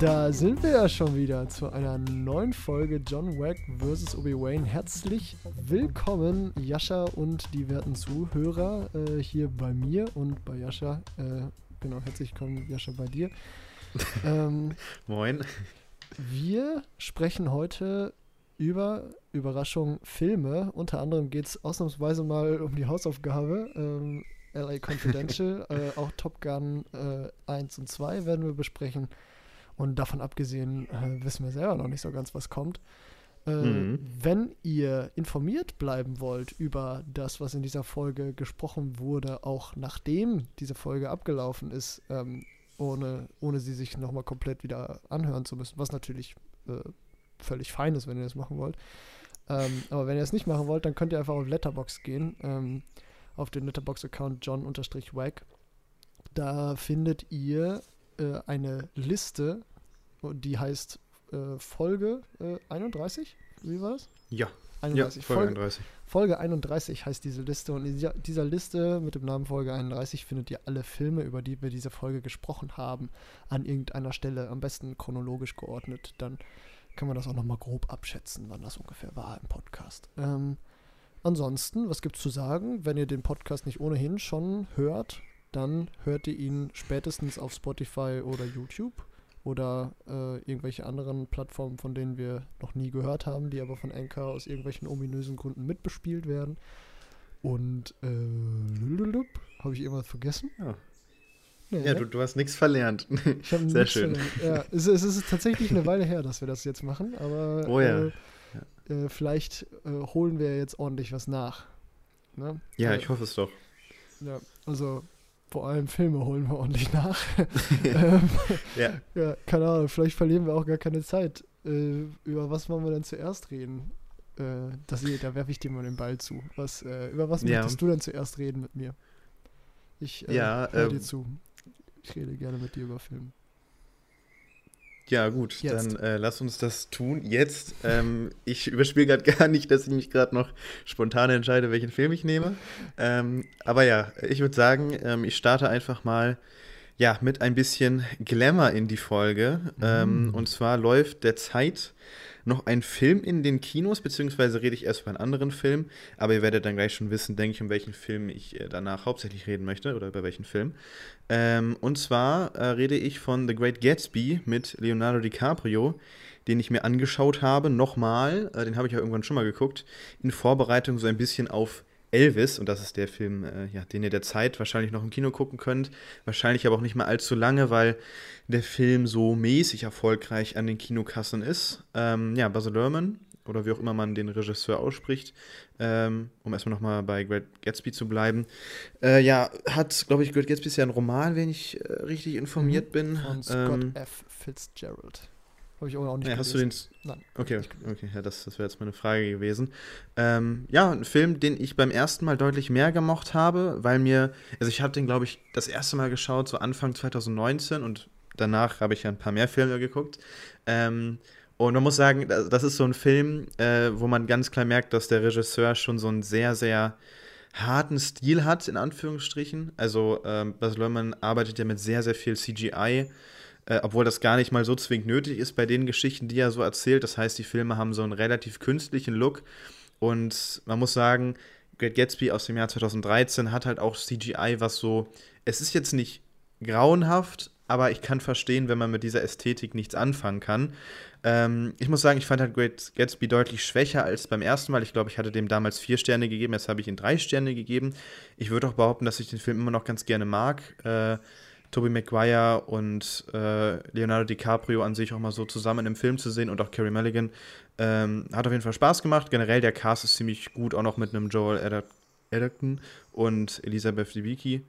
Da sind wir ja schon wieder zu einer neuen Folge John Wack vs. Obi-Wan. Herzlich willkommen, Jascha und die werten Zuhörer äh, hier bei mir und bei Jascha. Äh, genau, herzlich willkommen, Jascha, bei dir. Ähm, Moin. Wir sprechen heute über Überraschung Filme. Unter anderem geht es ausnahmsweise mal um die Hausaufgabe. Ähm, LA Confidential, äh, auch Top Gun äh, 1 und 2 werden wir besprechen. Und davon abgesehen äh, wissen wir selber noch nicht so ganz, was kommt. Äh, mhm. Wenn ihr informiert bleiben wollt über das, was in dieser Folge gesprochen wurde, auch nachdem diese Folge abgelaufen ist, ähm, ohne, ohne sie sich nochmal komplett wieder anhören zu müssen, was natürlich äh, völlig fein ist, wenn ihr das machen wollt. Ähm, aber wenn ihr es nicht machen wollt, dann könnt ihr einfach auf Letterbox gehen, ähm, auf den Letterbox-Account john-wack. Da findet ihr äh, eine Liste die heißt äh, Folge äh, 31. Wie war das? Ja. 31. Ja, Folge, Folge 31. Folge 31 heißt diese Liste und in dieser, dieser, Liste mit dem Namen Folge 31 findet ihr alle Filme, über die wir diese Folge gesprochen haben, an irgendeiner Stelle, am besten chronologisch geordnet. Dann kann man das auch nochmal grob abschätzen, wann das ungefähr war im Podcast. Ähm, ansonsten, was gibt es zu sagen? Wenn ihr den Podcast nicht ohnehin schon hört, dann hört ihr ihn spätestens auf Spotify oder YouTube oder äh, irgendwelche anderen Plattformen, von denen wir noch nie gehört haben, die aber von Anchor aus irgendwelchen ominösen Gründen mitbespielt werden. Und äh, habe ich irgendwas vergessen? Ja. Nee, ja, ne? du, du hast nichts verlernt. Sehr schön. Verlernt. Ja, es, es, ist tatsächlich eine Weile her, dass wir das jetzt machen, aber oh, ja. Äh, ja. Äh, vielleicht äh, holen wir jetzt ordentlich was nach. Ne? Ja, ich hoffe es doch. Ja, also vor allem Filme holen wir ordentlich nach. ähm, ja. ja. Keine Ahnung, vielleicht verlieren wir auch gar keine Zeit. Äh, über was wollen wir denn zuerst reden? Äh, das, da werfe ich dir mal den Ball zu. Was, äh, über was ja. möchtest du denn zuerst reden mit mir? Ich äh, ja, höre dir ähm, zu. Ich rede gerne mit dir über Filme. Ja, gut, jetzt. dann äh, lass uns das tun. Jetzt, ähm, ich überspiele gerade gar nicht, dass ich mich gerade noch spontan entscheide, welchen Film ich nehme. Ähm, aber ja, ich würde sagen, ähm, ich starte einfach mal ja, mit ein bisschen Glamour in die Folge. Mhm. und zwar läuft derzeit noch ein Film in den Kinos, beziehungsweise rede ich erst über einen anderen Film, aber ihr werdet dann gleich schon wissen, denke ich, um welchen Film ich äh, danach hauptsächlich reden möchte oder über welchen Film. Ähm, und zwar äh, rede ich von The Great Gatsby mit Leonardo DiCaprio, den ich mir angeschaut habe, nochmal, äh, den habe ich ja irgendwann schon mal geguckt, in Vorbereitung so ein bisschen auf Elvis, und das ist der Film, äh, ja, den ihr derzeit wahrscheinlich noch im Kino gucken könnt. Wahrscheinlich aber auch nicht mal allzu lange, weil der Film so mäßig erfolgreich an den Kinokassen ist. Ähm, ja, Buzz Lerman, oder wie auch immer man den Regisseur ausspricht, ähm, um erstmal nochmal bei Great Gatsby zu bleiben. Äh, ja, hat, glaube ich, Great Gatsby ist ja ein Roman, wenn ich äh, richtig informiert mhm. bin. Von Scott ähm, F. Fitzgerald. Habe ich auch nicht ja, Hast du den? Nein. Okay, okay. Ja, das, das wäre jetzt meine Frage gewesen. Ähm, ja, ein Film, den ich beim ersten Mal deutlich mehr gemocht habe, weil mir, also ich habe den, glaube ich, das erste Mal geschaut, so Anfang 2019 und danach habe ich ja ein paar mehr Filme geguckt. Ähm, und man muss sagen, das ist so ein Film, äh, wo man ganz klar merkt, dass der Regisseur schon so einen sehr, sehr harten Stil hat, in Anführungsstrichen. Also ähm, Baz Luhrmann arbeitet ja mit sehr, sehr viel CGI äh, obwohl das gar nicht mal so zwingend nötig ist bei den Geschichten, die er so erzählt. Das heißt, die Filme haben so einen relativ künstlichen Look und man muss sagen, Great Gatsby aus dem Jahr 2013 hat halt auch CGI, was so, es ist jetzt nicht grauenhaft, aber ich kann verstehen, wenn man mit dieser Ästhetik nichts anfangen kann. Ähm, ich muss sagen, ich fand halt Great Gatsby deutlich schwächer als beim ersten Mal. Ich glaube, ich hatte dem damals vier Sterne gegeben, jetzt habe ich ihm drei Sterne gegeben. Ich würde auch behaupten, dass ich den Film immer noch ganz gerne mag. Äh, Tobey Maguire und äh, Leonardo DiCaprio an sich auch mal so zusammen im Film zu sehen und auch Carrie Mulligan. Ähm, hat auf jeden Fall Spaß gemacht. Generell der Cast ist ziemlich gut, auch noch mit einem Joel Edgerton und Elisabeth Debicki.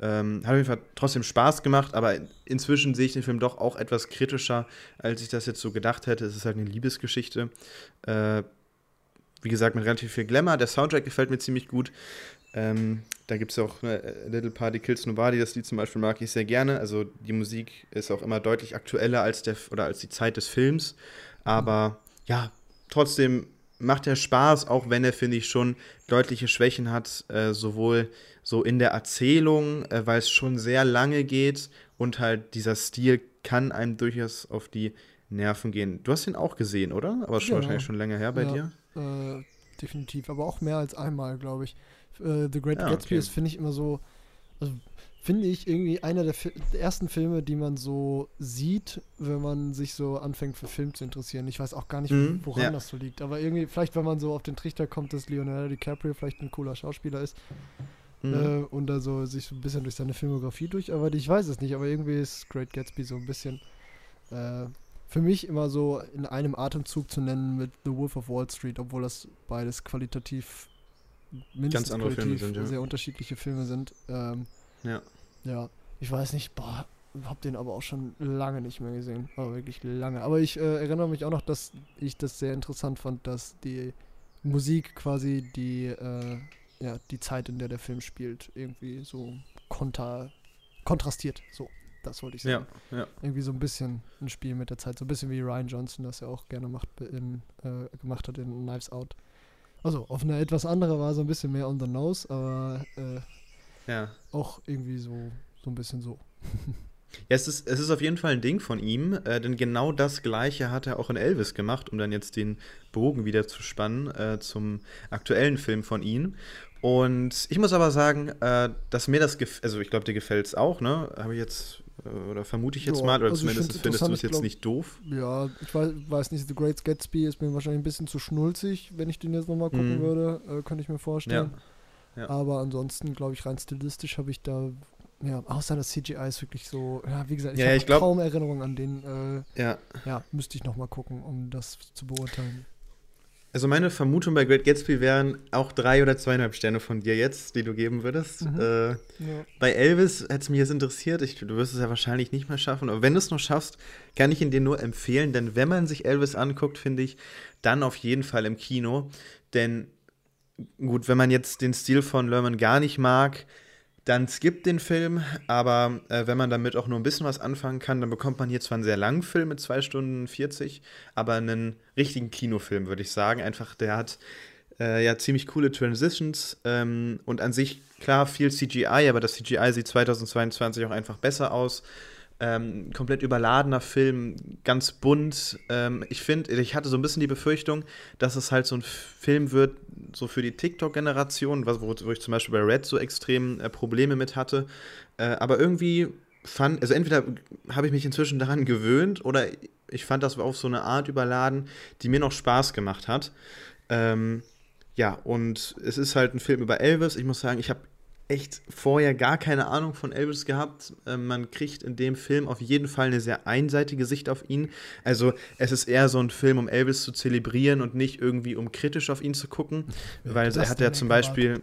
Ähm, hat auf jeden Fall trotzdem Spaß gemacht, aber inzwischen sehe ich den Film doch auch etwas kritischer, als ich das jetzt so gedacht hätte. Es ist halt eine Liebesgeschichte. Äh, wie gesagt, mit relativ viel Glamour. Der Soundtrack gefällt mir ziemlich gut. Ähm, da gibt es auch äh, Little Party Kills Nobody, das Lied zum Beispiel mag ich sehr gerne. Also die Musik ist auch immer deutlich aktueller als, der, oder als die Zeit des Films. Aber ja, trotzdem macht er Spaß, auch wenn er, finde ich, schon deutliche Schwächen hat, äh, sowohl so in der Erzählung, äh, weil es schon sehr lange geht und halt dieser Stil kann einem durchaus auf die Nerven gehen. Du hast ihn auch gesehen, oder? Aber schon ja. wahrscheinlich schon länger her bei ja, dir. Äh, definitiv, aber auch mehr als einmal, glaube ich. Äh, The Great ja, Gatsby okay. ist, finde ich, immer so, also finde ich irgendwie einer der, der, ersten Filme, die man so sieht, wenn man sich so anfängt für Film zu interessieren. Ich weiß auch gar nicht, mhm, woran ja. das so liegt, aber irgendwie, vielleicht, wenn man so auf den Trichter kommt, dass Leonardo DiCaprio vielleicht ein cooler Schauspieler ist mhm. äh, und da so sich so ein bisschen durch seine Filmografie durcharbeitet. Ich weiß es nicht, aber irgendwie ist Great Gatsby so ein bisschen äh, für mich immer so in einem Atemzug zu nennen mit The Wolf of Wall Street, obwohl das beides qualitativ mindestens Ganz andere Filme sind, ja. sehr unterschiedliche Filme sind. Ähm, ja. Ja, ich weiß nicht, boah, hab den aber auch schon lange nicht mehr gesehen. Aber wirklich lange. Aber ich äh, erinnere mich auch noch, dass ich das sehr interessant fand, dass die Musik quasi die, äh, ja, die Zeit, in der der Film spielt, irgendwie so konter, kontrastiert. So, das wollte ich sagen. Ja, ja. Irgendwie so ein bisschen ein Spiel mit der Zeit. So ein bisschen wie Ryan Johnson das ja auch gerne macht in, äh, gemacht hat in Knives Out. Also auf eine etwas andere war so ein bisschen mehr on the nose, aber äh, ja. Auch irgendwie so, so ein bisschen so. Ja, es ist, es ist auf jeden Fall ein Ding von ihm, äh, denn genau das Gleiche hat er auch in Elvis gemacht, um dann jetzt den Bogen wieder zu spannen äh, zum aktuellen Film von ihm. Und ich muss aber sagen, äh, dass mir das gefällt, also ich glaube, dir gefällt es auch, ne? Habe ich jetzt, oder vermute ich jetzt ja, mal, oder also zumindest findest du es jetzt glaub, nicht doof. Ja, ich weiß, weiß, nicht, The Great Gatsby ist mir wahrscheinlich ein bisschen zu schnulzig, wenn ich den jetzt nochmal gucken mhm. würde, äh, könnte ich mir vorstellen. Ja. Aber ansonsten, glaube ich, rein stilistisch habe ich da, ja, außer das CGI ist wirklich so, ja, wie gesagt, ich ja, habe kaum Erinnerungen an den. Äh, ja. Ja, müsste ich nochmal gucken, um das zu beurteilen. Also meine Vermutung bei Great Gatsby wären auch drei oder zweieinhalb Sterne von dir jetzt, die du geben würdest. Mhm. Äh, ja. Bei Elvis hätte es mich jetzt interessiert. Ich, du wirst es ja wahrscheinlich nicht mehr schaffen. Aber wenn du es noch schaffst, kann ich ihn dir nur empfehlen. Denn wenn man sich Elvis anguckt, finde ich, dann auf jeden Fall im Kino. Denn gut, wenn man jetzt den Stil von Lerman gar nicht mag, dann skippt den Film, aber äh, wenn man damit auch nur ein bisschen was anfangen kann, dann bekommt man hier zwar einen sehr langen Film mit 2 Stunden 40, aber einen richtigen Kinofilm, würde ich sagen. Einfach, der hat äh, ja ziemlich coole Transitions ähm, und an sich, klar, viel CGI, aber das CGI sieht 2022 auch einfach besser aus. Ähm, komplett überladener Film, ganz bunt. Ähm, ich finde, ich hatte so ein bisschen die Befürchtung, dass es halt so ein Film wird, so für die TikTok-Generation, wo, wo, ich zum Beispiel bei Red so extrem äh, Probleme mit hatte. Äh, aber irgendwie fand, also entweder habe ich mich inzwischen daran gewöhnt oder ich fand das auf so eine Art überladen, die mir noch Spaß gemacht hat. Ähm, ja, und es ist halt ein Film über Elvis. Ich muss sagen, ich habe echt vorher gar keine Ahnung von Elvis gehabt. Äh, man kriegt in dem Film auf jeden Fall eine sehr einseitige Sicht auf ihn. Also es ist eher so ein Film, um Elvis zu zelebrieren und nicht irgendwie um kritisch auf ihn zu gucken, ja, weil er hat ja zum Beispiel.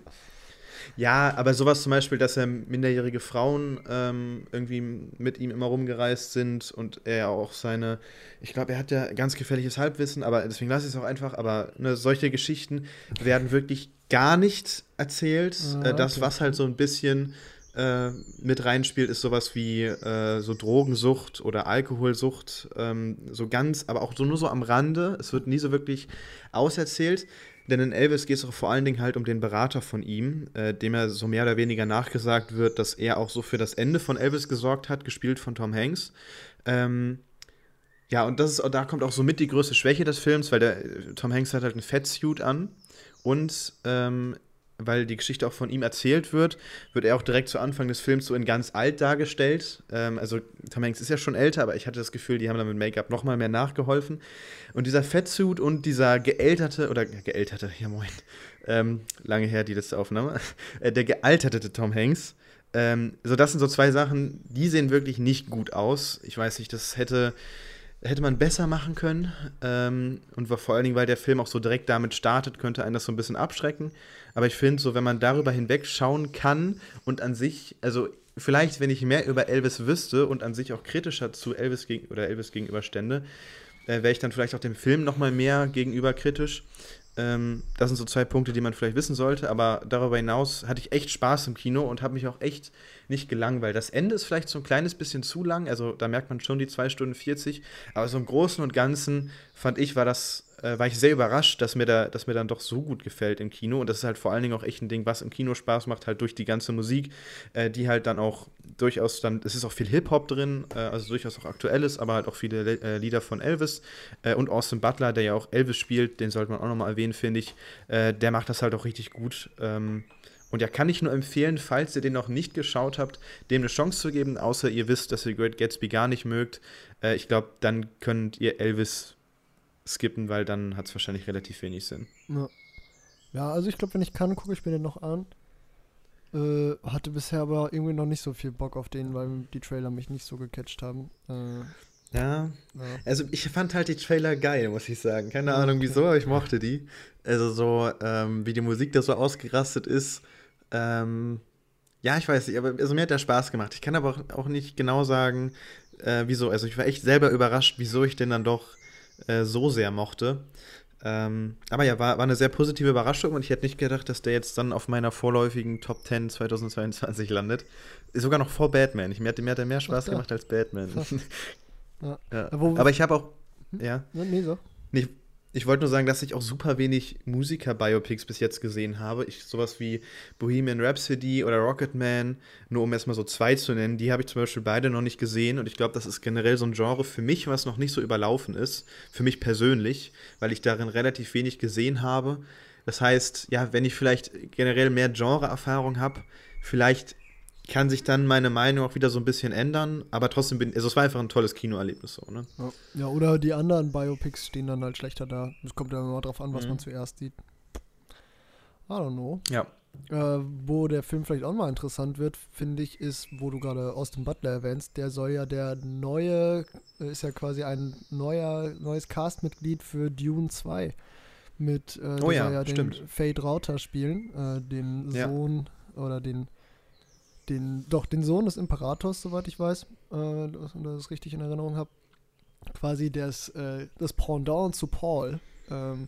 Ja, aber sowas zum Beispiel, dass er minderjährige Frauen ähm, irgendwie mit ihm immer rumgereist sind und er auch seine, ich glaube, er hat ja ganz gefährliches Halbwissen, aber deswegen lasse ich es auch einfach, aber ne, solche Geschichten werden wirklich gar nicht erzählt. Ah, äh, das, was halt so ein bisschen äh, mit reinspielt, ist sowas wie äh, so Drogensucht oder Alkoholsucht, ähm, so ganz, aber auch so nur so am Rande. Es wird nie so wirklich auserzählt. Denn in Elvis geht es auch vor allen Dingen halt um den Berater von ihm, äh, dem er so mehr oder weniger nachgesagt wird, dass er auch so für das Ende von Elvis gesorgt hat, gespielt von Tom Hanks. Ähm, ja, und das ist, da kommt auch so mit die größte Schwäche des Films, weil der Tom Hanks hat halt einen Fettsuit an und ähm, weil die Geschichte auch von ihm erzählt wird, wird er auch direkt zu Anfang des Films so in ganz alt dargestellt. Ähm, also Tom Hanks ist ja schon älter, aber ich hatte das Gefühl, die haben dann mit Make-up nochmal mehr nachgeholfen. Und dieser Fettsuit und dieser geälterte, oder geälterte, ja moin, ähm, lange her die letzte Aufnahme, äh, der gealterte Tom Hanks, ähm, so das sind so zwei Sachen, die sehen wirklich nicht gut aus. Ich weiß nicht, das hätte hätte man besser machen können. Ähm, und vor allen Dingen, weil der Film auch so direkt damit startet, könnte einen das so ein bisschen abschrecken. Aber ich finde, so wenn man darüber hinweg schauen kann und an sich, also vielleicht, wenn ich mehr über Elvis wüsste und an sich auch kritischer zu Elvis gegen, oder Elvis gegenüberstände, äh, wäre ich dann vielleicht auch dem Film noch mal mehr gegenüber kritisch. Ähm, das sind so zwei Punkte, die man vielleicht wissen sollte, aber darüber hinaus hatte ich echt Spaß im Kino und habe mich auch echt nicht gelangweilt. Das Ende ist vielleicht so ein kleines bisschen zu lang, also da merkt man schon die 2 Stunden 40, aber so im Großen und Ganzen fand ich, war das äh, war ich sehr überrascht, dass mir, da, dass mir dann doch so gut gefällt im Kino. Und das ist halt vor allen Dingen auch echt ein Ding, was im Kino Spaß macht, halt durch die ganze Musik, äh, die halt dann auch durchaus dann, es ist auch viel Hip-Hop drin, äh, also durchaus auch aktuelles, aber halt auch viele äh, Lieder von Elvis äh, und Austin Butler, der ja auch Elvis spielt, den sollte man auch nochmal erwähnen, finde ich. Äh, der macht das halt auch richtig gut. Ähm, und ja, kann ich nur empfehlen, falls ihr den noch nicht geschaut habt, dem eine Chance zu geben, außer ihr wisst, dass ihr Great Gatsby gar nicht mögt. Ich glaube, dann könnt ihr Elvis skippen, weil dann hat es wahrscheinlich relativ wenig Sinn. Ja, ja also ich glaube, wenn ich kann, gucke ich mir den noch an. Äh, hatte bisher aber irgendwie noch nicht so viel Bock auf den, weil die Trailer mich nicht so gecatcht haben. Äh, ja. ja. Also ich fand halt die Trailer geil, muss ich sagen. Keine Ahnung wieso, aber ich mochte die. Also so, ähm, wie die Musik da so ausgerastet ist. Ähm, ja, ich weiß nicht, aber also mir hat der Spaß gemacht. Ich kann aber auch, auch nicht genau sagen, äh, wieso. Also ich war echt selber überrascht, wieso ich den dann doch äh, so sehr mochte. Ähm, aber ja, war, war eine sehr positive Überraschung und ich hätte nicht gedacht, dass der jetzt dann auf meiner vorläufigen Top 10 2022 landet. Ist sogar noch vor Batman. Ich, mir, hat, mir hat er mehr Spaß Ach, gemacht als Batman. ja. ja. Aber ich habe auch. Hm? Ja. Nee, so. Nicht, ich wollte nur sagen, dass ich auch super wenig Musiker-Biopics bis jetzt gesehen habe. Ich sowas wie Bohemian Rhapsody oder Rocketman, nur um erstmal so zwei zu nennen, die habe ich zum Beispiel beide noch nicht gesehen. Und ich glaube, das ist generell so ein Genre für mich, was noch nicht so überlaufen ist. Für mich persönlich, weil ich darin relativ wenig gesehen habe. Das heißt, ja, wenn ich vielleicht generell mehr Genre-Erfahrung habe, vielleicht kann sich dann meine Meinung auch wieder so ein bisschen ändern, aber trotzdem bin, also es war einfach ein tolles Kinoerlebnis so, ne? Ja, ja oder die anderen Biopics stehen dann halt schlechter da. Es kommt ja immer drauf an, was mhm. man zuerst sieht. I don't know. Ja. Äh, wo der Film vielleicht auch mal interessant wird, finde ich, ist, wo du gerade Austin Butler erwähnst, der soll ja der neue, äh, ist ja quasi ein neuer, neues Castmitglied für Dune 2. Mit, äh, oh ja, ja den Fade Rauter spielen, äh, den Sohn ja. oder den den, doch, den Sohn des Imperators, soweit ich weiß, äh, ich das richtig in Erinnerung habe. Quasi das, äh, das Pendant zu Paul. Ähm,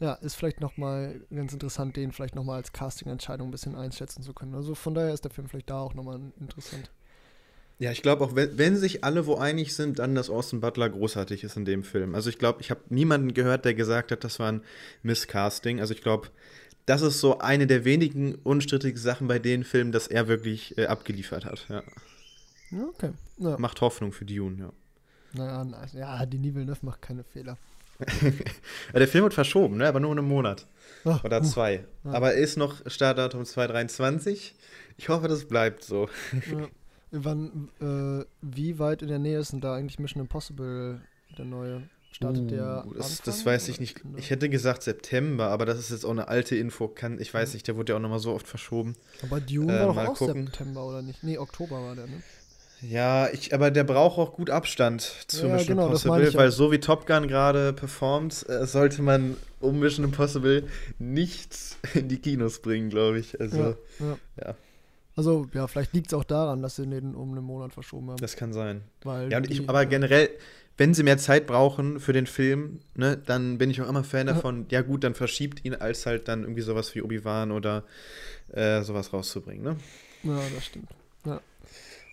ja, ist vielleicht nochmal ganz interessant, den vielleicht nochmal als Casting-Entscheidung ein bisschen einschätzen zu können. Also von daher ist der Film vielleicht da auch nochmal interessant. Ja, ich glaube auch, wenn, wenn sich alle wo einig sind, dann, dass Austin Butler großartig ist in dem Film. Also ich glaube, ich habe niemanden gehört, der gesagt hat, das war ein Misscasting. Also ich glaube, das ist so eine der wenigen unstrittigen Sachen bei den Filmen, dass er wirklich äh, abgeliefert hat. Ja. Okay. Ja. Macht Hoffnung für Dune, ja. Naja, na, ja, die Villeneuve macht keine Fehler. der Film wird verschoben, ne? aber nur einen Monat. Oh, Oder zwei. Uh, ja. Aber ist noch Startdatum 2023. Ich hoffe, das bleibt so. Ja. Wann, äh, wie weit in der Nähe ist denn da eigentlich Mission Impossible, der neue? Startet der. Uh, das, das, weiß ich nicht. Ich hätte gesagt September, aber das ist jetzt auch eine alte Info. Kann, ich weiß nicht, der wurde ja auch nochmal so oft verschoben. Aber Dune äh, war doch auch gucken. September, oder nicht? Nee, Oktober war der, ne? Ja, ich, aber der braucht auch gut Abstand zu ja, Mission genau, Impossible, weil so wie Top Gun gerade performt, äh, sollte man um Mission Impossible nichts in die Kinos bringen, glaube ich. Also, ja, ja. ja. Also, ja, vielleicht liegt es auch daran, dass sie den um einen Monat verschoben haben. Das kann sein. Weil ja, ich, aber generell, wenn sie mehr Zeit brauchen für den Film, ne, dann bin ich auch immer Fan davon, ja gut, dann verschiebt ihn, als halt dann irgendwie sowas wie Obi-Wan oder äh, sowas rauszubringen, ne? Ja, das stimmt. Ja.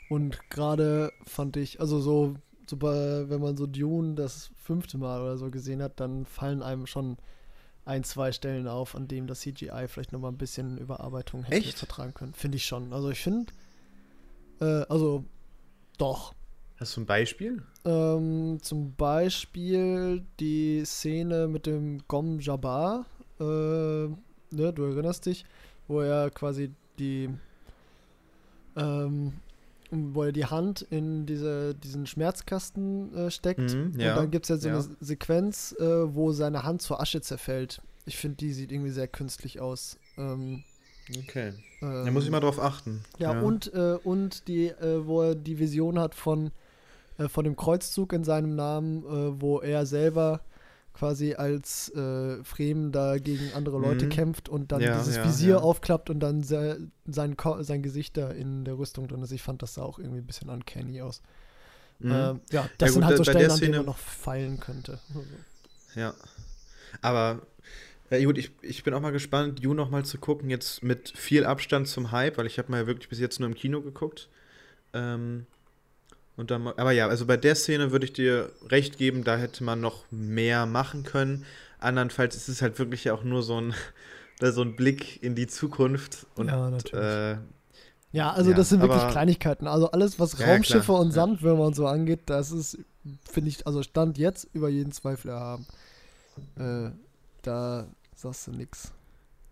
Und gerade fand ich, also so, bei, wenn man so Dune das fünfte Mal oder so gesehen hat, dann fallen einem schon ein, zwei Stellen auf, an dem das CGI vielleicht nochmal ein bisschen Überarbeitung hätte Echt? vertragen können. Finde ich schon. Also ich finde, äh, also doch. Hast du ein Beispiel? Ähm, zum Beispiel die Szene mit dem Gom Jabbar, äh, ne, du erinnerst dich, wo er quasi die, ähm, wo er die Hand in diese, diesen Schmerzkasten äh, steckt. Mhm, ja, und dann gibt es ja so ja. eine Sequenz, äh, wo seine Hand zur Asche zerfällt. Ich finde, die sieht irgendwie sehr künstlich aus. Ähm, okay. Ähm, da muss ich mal drauf achten. Ja, ja. und, äh, und die, äh, wo er die Vision hat von äh, von dem Kreuzzug in seinem Namen, äh, wo er selber quasi als äh, Fremen da gegen andere Leute mhm. kämpft und dann ja, dieses ja, Visier ja. aufklappt und dann se sein, sein Gesicht da in der Rüstung drin ist. Ich fand das sah auch irgendwie ein bisschen uncanny aus. Mhm. Ähm, ja, das gut, sind halt so Stellen, an denen man noch feilen könnte. Ja. Aber ja, gut, ich, ich bin auch mal gespannt, You noch mal zu gucken, jetzt mit viel Abstand zum Hype, weil ich habe mal wirklich bis jetzt nur im Kino geguckt. Ähm, und dann, aber ja, also bei der Szene würde ich dir recht geben, da hätte man noch mehr machen können. andernfalls ist es halt wirklich auch nur so ein, so ein Blick in die Zukunft. Und, ja, natürlich. Äh, ja, also ja, das sind wirklich Kleinigkeiten. Also alles, was ja, Raumschiffe klar. und Sandwürmer und so angeht, das ist, finde ich, also Stand jetzt über jeden Zweifel erhaben. Äh, da sagst du nix.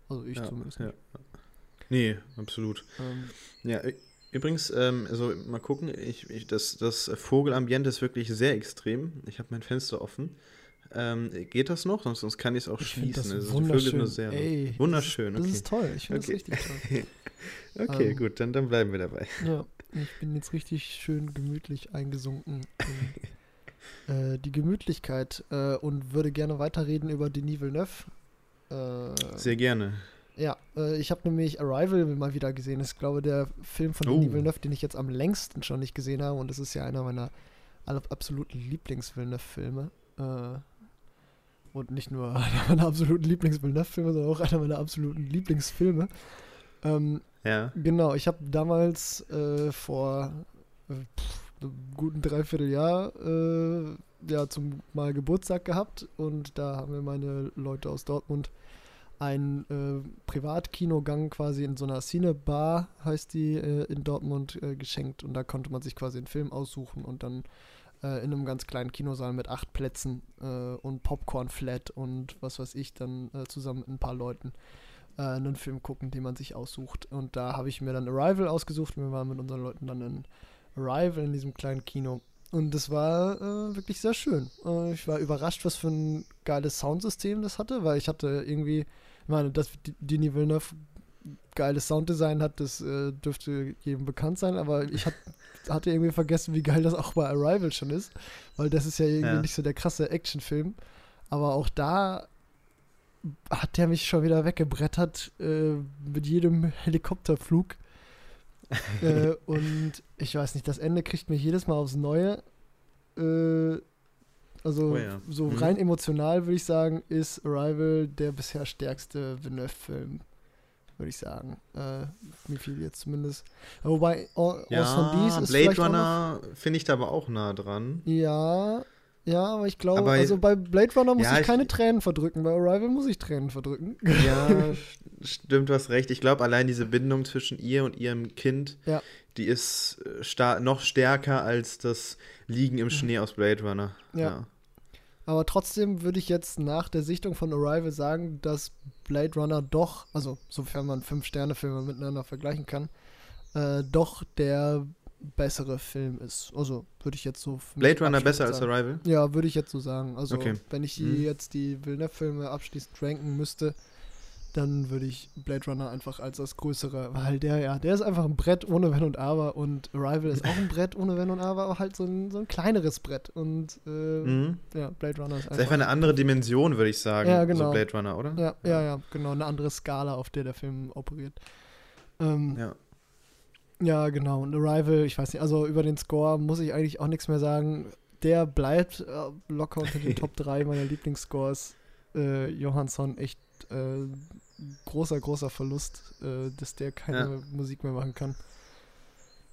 Also ich zumindest. Ja. Nee, absolut. Ähm, ja, übrigens, ähm, also mal gucken, ich, ich, das, das Vogelambiente ist wirklich sehr extrem. Ich habe mein Fenster offen. Ähm, geht das noch? Sonst, sonst kann ich es auch ich schließen. Das ist wunderschön. Sehr Ey, wunderschön. Das, ist, okay. das ist toll. Ich finde okay. das richtig toll. okay, ähm, gut, dann, dann bleiben wir dabei. Ja, ich bin jetzt richtig schön gemütlich eingesunken in äh, die Gemütlichkeit äh, und würde gerne weiterreden über Denis Villeneuve. Äh, Sehr gerne. Ja, äh, ich habe nämlich Arrival mal wieder gesehen. Das ist, glaube ich, der Film von oh. Denis Villeneuve, den ich jetzt am längsten schon nicht gesehen habe. Und das ist ja einer meiner absoluten Lieblings-Villeneuve-Filme. Äh, und nicht nur einer meiner absoluten Lieblings-Villeneuve-Filme, sondern auch einer meiner absoluten Lieblingsfilme. Ähm, ja. Genau, ich habe damals äh, vor äh, einem guten Dreivierteljahr äh, ja, zum mal Geburtstag gehabt und da haben mir meine Leute aus Dortmund einen äh, Privatkinogang quasi in so einer Cinebar, heißt die, äh, in Dortmund äh, geschenkt und da konnte man sich quasi einen Film aussuchen und dann äh, in einem ganz kleinen Kinosaal mit acht Plätzen äh, und Popcorn flat und was weiß ich, dann äh, zusammen mit ein paar Leuten einen Film gucken, den man sich aussucht. Und da habe ich mir dann Arrival ausgesucht. Wir waren mit unseren Leuten dann in Arrival in diesem kleinen Kino. Und das war äh, wirklich sehr schön. Äh, ich war überrascht, was für ein geiles Soundsystem das hatte, weil ich hatte irgendwie, meine, dass Denis Villeneuve geiles Sounddesign hat, das äh, dürfte jedem bekannt sein, aber ich hat, hatte irgendwie vergessen, wie geil das auch bei Arrival schon ist, weil das ist ja irgendwie ja. nicht so der krasse Actionfilm. Aber auch da hat der mich schon wieder weggebrettert äh, mit jedem Helikopterflug. äh, und ich weiß nicht, das Ende kriegt mich jedes Mal aufs Neue. Äh, also oh ja. so mhm. rein emotional würde ich sagen, ist Arrival der bisher stärkste Villeneuve-Film würde ich sagen. Äh, mir fiel jetzt zumindest. Wobei, ja, dies ist Blade Runner finde ich da aber auch nah dran. Ja, ja, aber ich glaube, aber, also bei Blade Runner muss ja, ich keine ich, Tränen verdrücken, bei Arrival muss ich Tränen verdrücken. Ja, stimmt, du hast recht. Ich glaube, allein diese Bindung zwischen ihr und ihrem Kind, ja. die ist äh, noch stärker als das Liegen im Schnee aus Blade Runner. ja. ja. Aber trotzdem würde ich jetzt nach der Sichtung von Arrival sagen, dass Blade Runner doch, also sofern man Fünf-Sterne-Filme miteinander vergleichen kann, äh, doch der bessere Film ist. Also würde ich jetzt so. Blade Runner besser sagen. als Arrival? Ja, würde ich jetzt so sagen. Also okay. wenn ich mhm. jetzt die Villeneuve-Filme abschließend ranken müsste, dann würde ich Blade Runner einfach als das größere, weil der, ja, der ist einfach ein Brett ohne Wenn und Aber und Arrival ist auch ein Brett ohne Wenn und Aber, aber halt so ein, so ein kleineres Brett und äh, mhm. ja, Blade Runner ist einfach. ist einfach eine andere Dimension, würde ich sagen, ja, genau. so Blade Runner, oder? Ja, ja, ja, genau, eine andere Skala, auf der der Film operiert. Ähm, ja. Ja, genau, und Arrival, ich weiß nicht, also über den Score muss ich eigentlich auch nichts mehr sagen. Der bleibt äh, locker unter den Top 3 meiner Lieblingsscores. Äh, Johansson echt äh, großer, großer Verlust, äh, dass der keine ja. Musik mehr machen kann.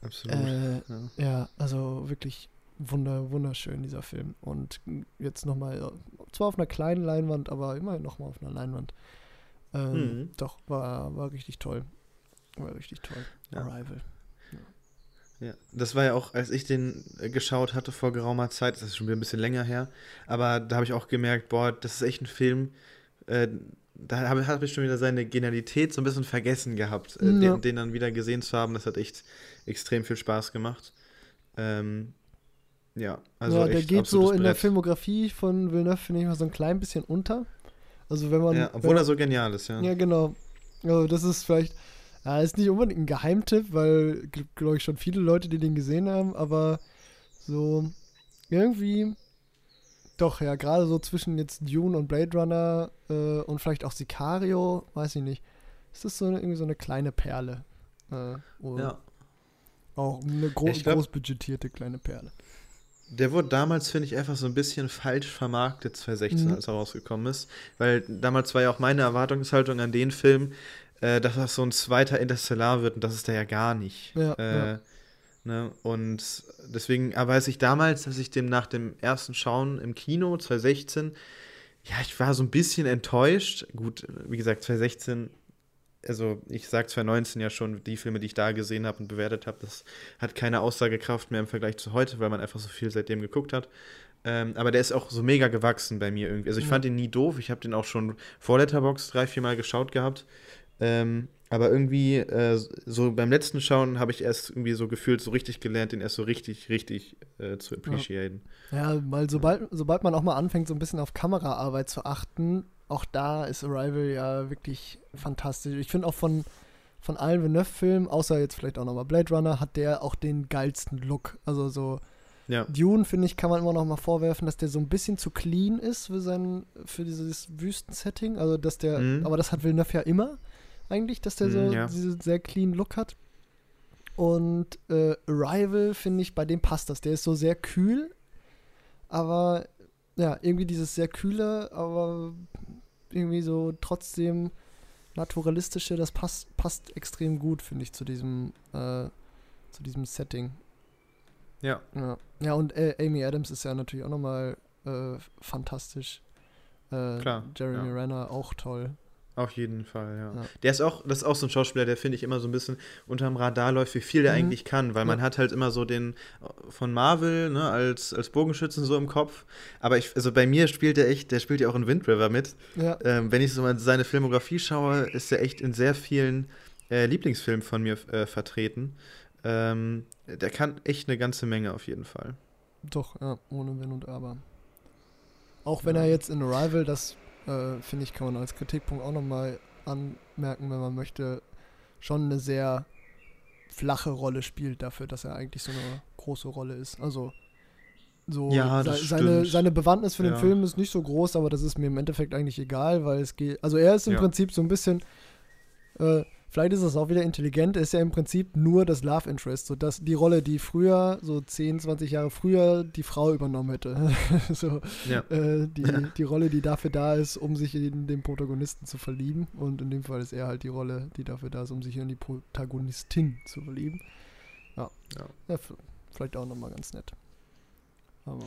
Absolut. Äh, ja. ja. also wirklich wunder, wunderschön, dieser Film. Und jetzt nochmal, zwar auf einer kleinen Leinwand, aber immerhin nochmal auf einer Leinwand. Ähm, mhm. Doch, war, war richtig toll. War richtig toll. Ja. Arrival. Ja, das war ja auch, als ich den äh, geschaut hatte vor geraumer Zeit, das ist schon wieder ein bisschen länger her, aber da habe ich auch gemerkt, boah, das ist echt ein Film, äh, da habe hab ich schon wieder seine Genialität so ein bisschen vergessen gehabt, äh, ja. den, den, dann wieder gesehen zu haben. Das hat echt extrem viel Spaß gemacht. Ähm, ja, also. Ja, der geht so in Brett. der Filmografie von Villeneuve, finde ich mal, so ein klein bisschen unter. Also, wenn man. Ja, obwohl wenn, er so genial ist, ja. Ja, genau. Also, das ist vielleicht. Ja, ist nicht unbedingt ein Geheimtipp, weil, glaube ich, schon viele Leute, die den gesehen haben, aber so irgendwie doch, ja, gerade so zwischen jetzt Dune und Blade Runner äh, und vielleicht auch Sicario, weiß ich nicht. Ist das so eine, irgendwie so eine kleine Perle? Äh, ja. Auch eine gro glaub, großbudgetierte kleine Perle. Der wurde damals, finde ich, einfach so ein bisschen falsch vermarktet, 2016, mhm. als er rausgekommen ist. Weil damals war ja auch meine Erwartungshaltung an den Film, äh, dass das so ein zweiter Interstellar wird und das ist der ja gar nicht. Ja, äh, ja. Ne? Und deswegen aber weiß ich damals, dass ich dem nach dem ersten Schauen im Kino 2016, ja, ich war so ein bisschen enttäuscht. Gut, wie gesagt, 2016 also ich sage 2019 ja schon, die Filme, die ich da gesehen habe und bewertet habe, das hat keine Aussagekraft mehr im Vergleich zu heute, weil man einfach so viel seitdem geguckt hat. Ähm, aber der ist auch so mega gewachsen bei mir irgendwie. Also ich ja. fand den nie doof. Ich habe den auch schon vor Letterbox drei, vier Mal geschaut gehabt. Ähm, aber irgendwie, äh, so beim letzten Schauen habe ich erst irgendwie so gefühlt, so richtig gelernt, den erst so richtig, richtig äh, zu appreciaten. Ja. ja, weil sobald, sobald man auch mal anfängt, so ein bisschen auf Kameraarbeit zu achten, auch da ist Arrival ja wirklich fantastisch. Ich finde auch von, von allen Villeneuve-Filmen, außer jetzt vielleicht auch nochmal Blade Runner, hat der auch den geilsten Look. Also so ja. Dune, finde ich, kann man immer noch mal vorwerfen, dass der so ein bisschen zu clean ist für sein, für dieses Wüstensetting. Also, dass der, mhm. aber das hat Villeneuve ja immer eigentlich, dass der so mhm, ja. diesen sehr clean Look hat. Und äh, Arrival, finde ich, bei dem passt das. Der ist so sehr kühl, aber ja, irgendwie dieses sehr kühle, aber irgendwie so trotzdem naturalistische, das passt, passt extrem gut, finde ich, zu diesem, äh, zu diesem Setting. Ja. Ja, ja und äh, Amy Adams ist ja natürlich auch nochmal äh, fantastisch. Äh, Klar. Jeremy ja. Renner auch toll. Auf jeden Fall, ja. ja. Der ist auch, das ist auch so ein Schauspieler, der finde ich immer so ein bisschen unterm Radar läuft, wie viel der mhm. eigentlich kann, weil ja. man hat halt immer so den von Marvel, ne, als, als Bogenschützen so im Kopf. Aber ich, also bei mir spielt der echt, der spielt ja auch in Wind River mit. Ja. Ähm, wenn ich so mal seine Filmografie schaue, ist er echt in sehr vielen äh, Lieblingsfilmen von mir äh, vertreten. Ähm, der kann echt eine ganze Menge auf jeden Fall. Doch, ja, ohne Wenn und Aber. Auch wenn er jetzt in Arrival, das äh, finde ich, kann man als Kritikpunkt auch nochmal anmerken, wenn man möchte, schon eine sehr flache Rolle spielt dafür, dass er eigentlich so eine große Rolle ist. Also so ja, se seine, seine Bewandtnis für ja. den Film ist nicht so groß, aber das ist mir im Endeffekt eigentlich egal, weil es geht. Also er ist im ja. Prinzip so ein bisschen äh, Vielleicht ist es auch wieder intelligent, ist ja im Prinzip nur das Love Interest, so dass die Rolle, die früher, so 10, 20 Jahre früher, die Frau übernommen hätte. so, ja. äh, die, ja. die Rolle, die dafür da ist, um sich in den Protagonisten zu verlieben. Und in dem Fall ist er halt die Rolle, die dafür da ist, um sich in die Protagonistin zu verlieben. Ja. ja. ja vielleicht auch nochmal ganz nett. Aber.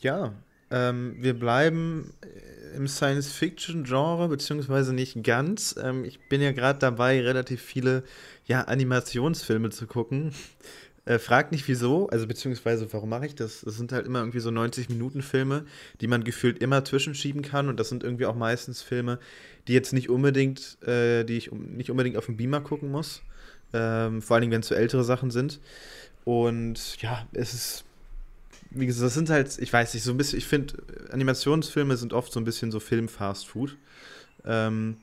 Ja, ähm, wir bleiben äh, im Science-Fiction-Genre, beziehungsweise nicht ganz. Ähm, ich bin ja gerade dabei, relativ viele ja, Animationsfilme zu gucken. Äh, frag nicht wieso, also beziehungsweise warum mache ich das? Das sind halt immer irgendwie so 90-Minuten-Filme, die man gefühlt immer zwischenschieben kann und das sind irgendwie auch meistens Filme, die jetzt nicht unbedingt, äh, die ich nicht unbedingt auf dem Beamer gucken muss. Ähm, vor allen Dingen, wenn es so ältere Sachen sind. Und ja, es ist wie gesagt, das sind halt, ich weiß nicht, so ein bisschen, ich finde, Animationsfilme sind oft so ein bisschen so Film-Fast-Food. Ähm,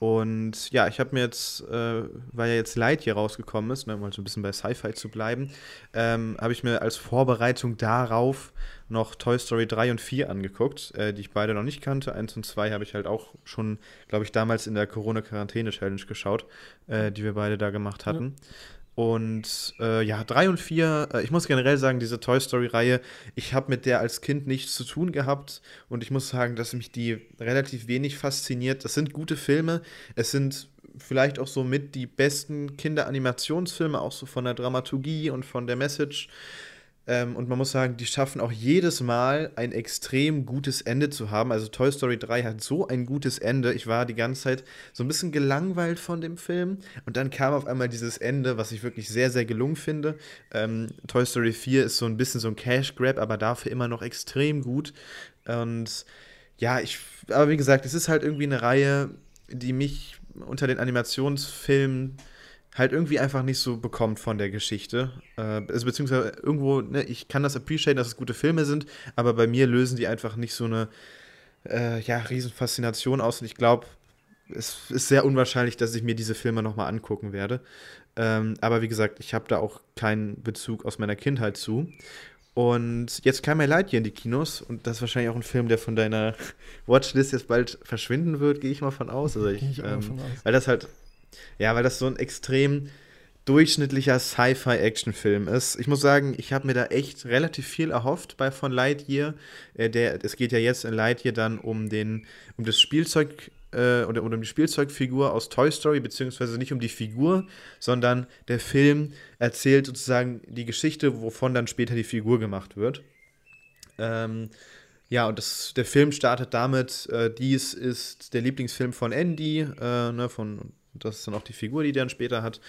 und ja, ich habe mir jetzt, äh, weil ja jetzt Light hier rausgekommen ist, ne, um halt so ein bisschen bei Sci-Fi zu bleiben, ähm, habe ich mir als Vorbereitung darauf noch Toy Story 3 und 4 angeguckt, äh, die ich beide noch nicht kannte. Eins und zwei habe ich halt auch schon, glaube ich, damals in der Corona-Quarantäne-Challenge geschaut, äh, die wir beide da gemacht hatten. Ja. Und äh, ja, drei und vier, äh, ich muss generell sagen, diese Toy Story-Reihe, ich habe mit der als Kind nichts zu tun gehabt und ich muss sagen, dass mich die relativ wenig fasziniert. Das sind gute Filme, es sind vielleicht auch so mit die besten Kinderanimationsfilme, auch so von der Dramaturgie und von der Message. Ähm, und man muss sagen, die schaffen auch jedes Mal ein extrem gutes Ende zu haben. Also Toy Story 3 hat so ein gutes Ende. Ich war die ganze Zeit so ein bisschen gelangweilt von dem Film. Und dann kam auf einmal dieses Ende, was ich wirklich sehr, sehr gelungen finde. Ähm, Toy Story 4 ist so ein bisschen so ein Cash Grab, aber dafür immer noch extrem gut. Und ja, ich, aber wie gesagt, es ist halt irgendwie eine Reihe, die mich unter den Animationsfilmen halt irgendwie einfach nicht so bekommt von der Geschichte. Äh, also beziehungsweise irgendwo, ne, ich kann das appreciaten, dass es gute Filme sind, aber bei mir lösen die einfach nicht so eine äh, ja, Riesenfaszination aus und ich glaube, es ist sehr unwahrscheinlich, dass ich mir diese Filme nochmal angucken werde. Ähm, aber wie gesagt, ich habe da auch keinen Bezug aus meiner Kindheit zu. Und jetzt kam ja Lightyear in die Kinos und das ist wahrscheinlich auch ein Film, der von deiner Watchlist jetzt bald verschwinden wird, gehe ich mal von aus. Also ich, ich ähm, von aus. Weil das halt ja, weil das so ein extrem durchschnittlicher Sci-Fi-Action-Film ist. Ich muss sagen, ich habe mir da echt relativ viel erhofft bei von Lightyear. Äh, der, es geht ja jetzt in Lightyear dann um, den, um das Spielzeug äh, oder, oder um die Spielzeugfigur aus Toy Story, beziehungsweise nicht um die Figur, sondern der Film erzählt sozusagen die Geschichte, wovon dann später die Figur gemacht wird. Ähm, Ja, und das, der Film startet damit, äh, dies ist der Lieblingsfilm von Andy, äh, ne, von, das ist dann auch die Figur, die der dann später hat.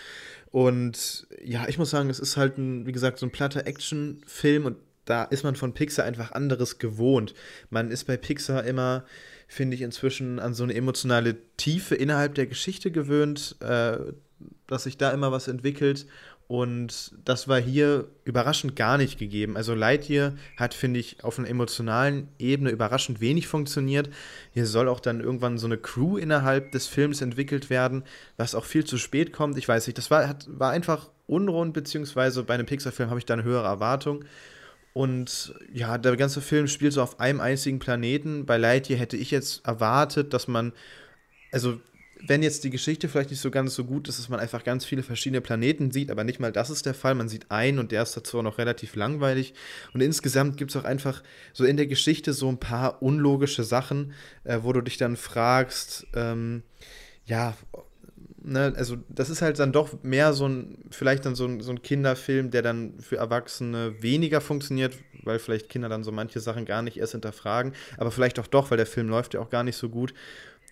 Und ja, ich muss sagen, es ist halt, ein, wie gesagt, so ein platter Action-Film und da ist man von Pixar einfach anderes gewohnt. Man ist bei Pixar immer, finde ich, inzwischen an so eine emotionale Tiefe innerhalb der Geschichte gewöhnt, äh, dass sich da immer was entwickelt. Und das war hier überraschend gar nicht gegeben. Also Lightyear hat, finde ich, auf einer emotionalen Ebene überraschend wenig funktioniert. Hier soll auch dann irgendwann so eine Crew innerhalb des Films entwickelt werden, was auch viel zu spät kommt. Ich weiß nicht, das war, hat, war einfach unrund, beziehungsweise bei einem Pixar-Film habe ich da eine höhere Erwartung. Und ja, der ganze Film spielt so auf einem einzigen Planeten. Bei Lightyear hätte ich jetzt erwartet, dass man, also wenn jetzt die Geschichte vielleicht nicht so ganz so gut ist, dass man einfach ganz viele verschiedene Planeten sieht, aber nicht mal das ist der Fall. Man sieht einen und der ist dazu auch noch relativ langweilig. Und insgesamt gibt es auch einfach so in der Geschichte so ein paar unlogische Sachen, äh, wo du dich dann fragst, ähm, ja, ne, also das ist halt dann doch mehr so ein, vielleicht dann so ein, so ein Kinderfilm, der dann für Erwachsene weniger funktioniert, weil vielleicht Kinder dann so manche Sachen gar nicht erst hinterfragen, aber vielleicht auch doch, weil der Film läuft ja auch gar nicht so gut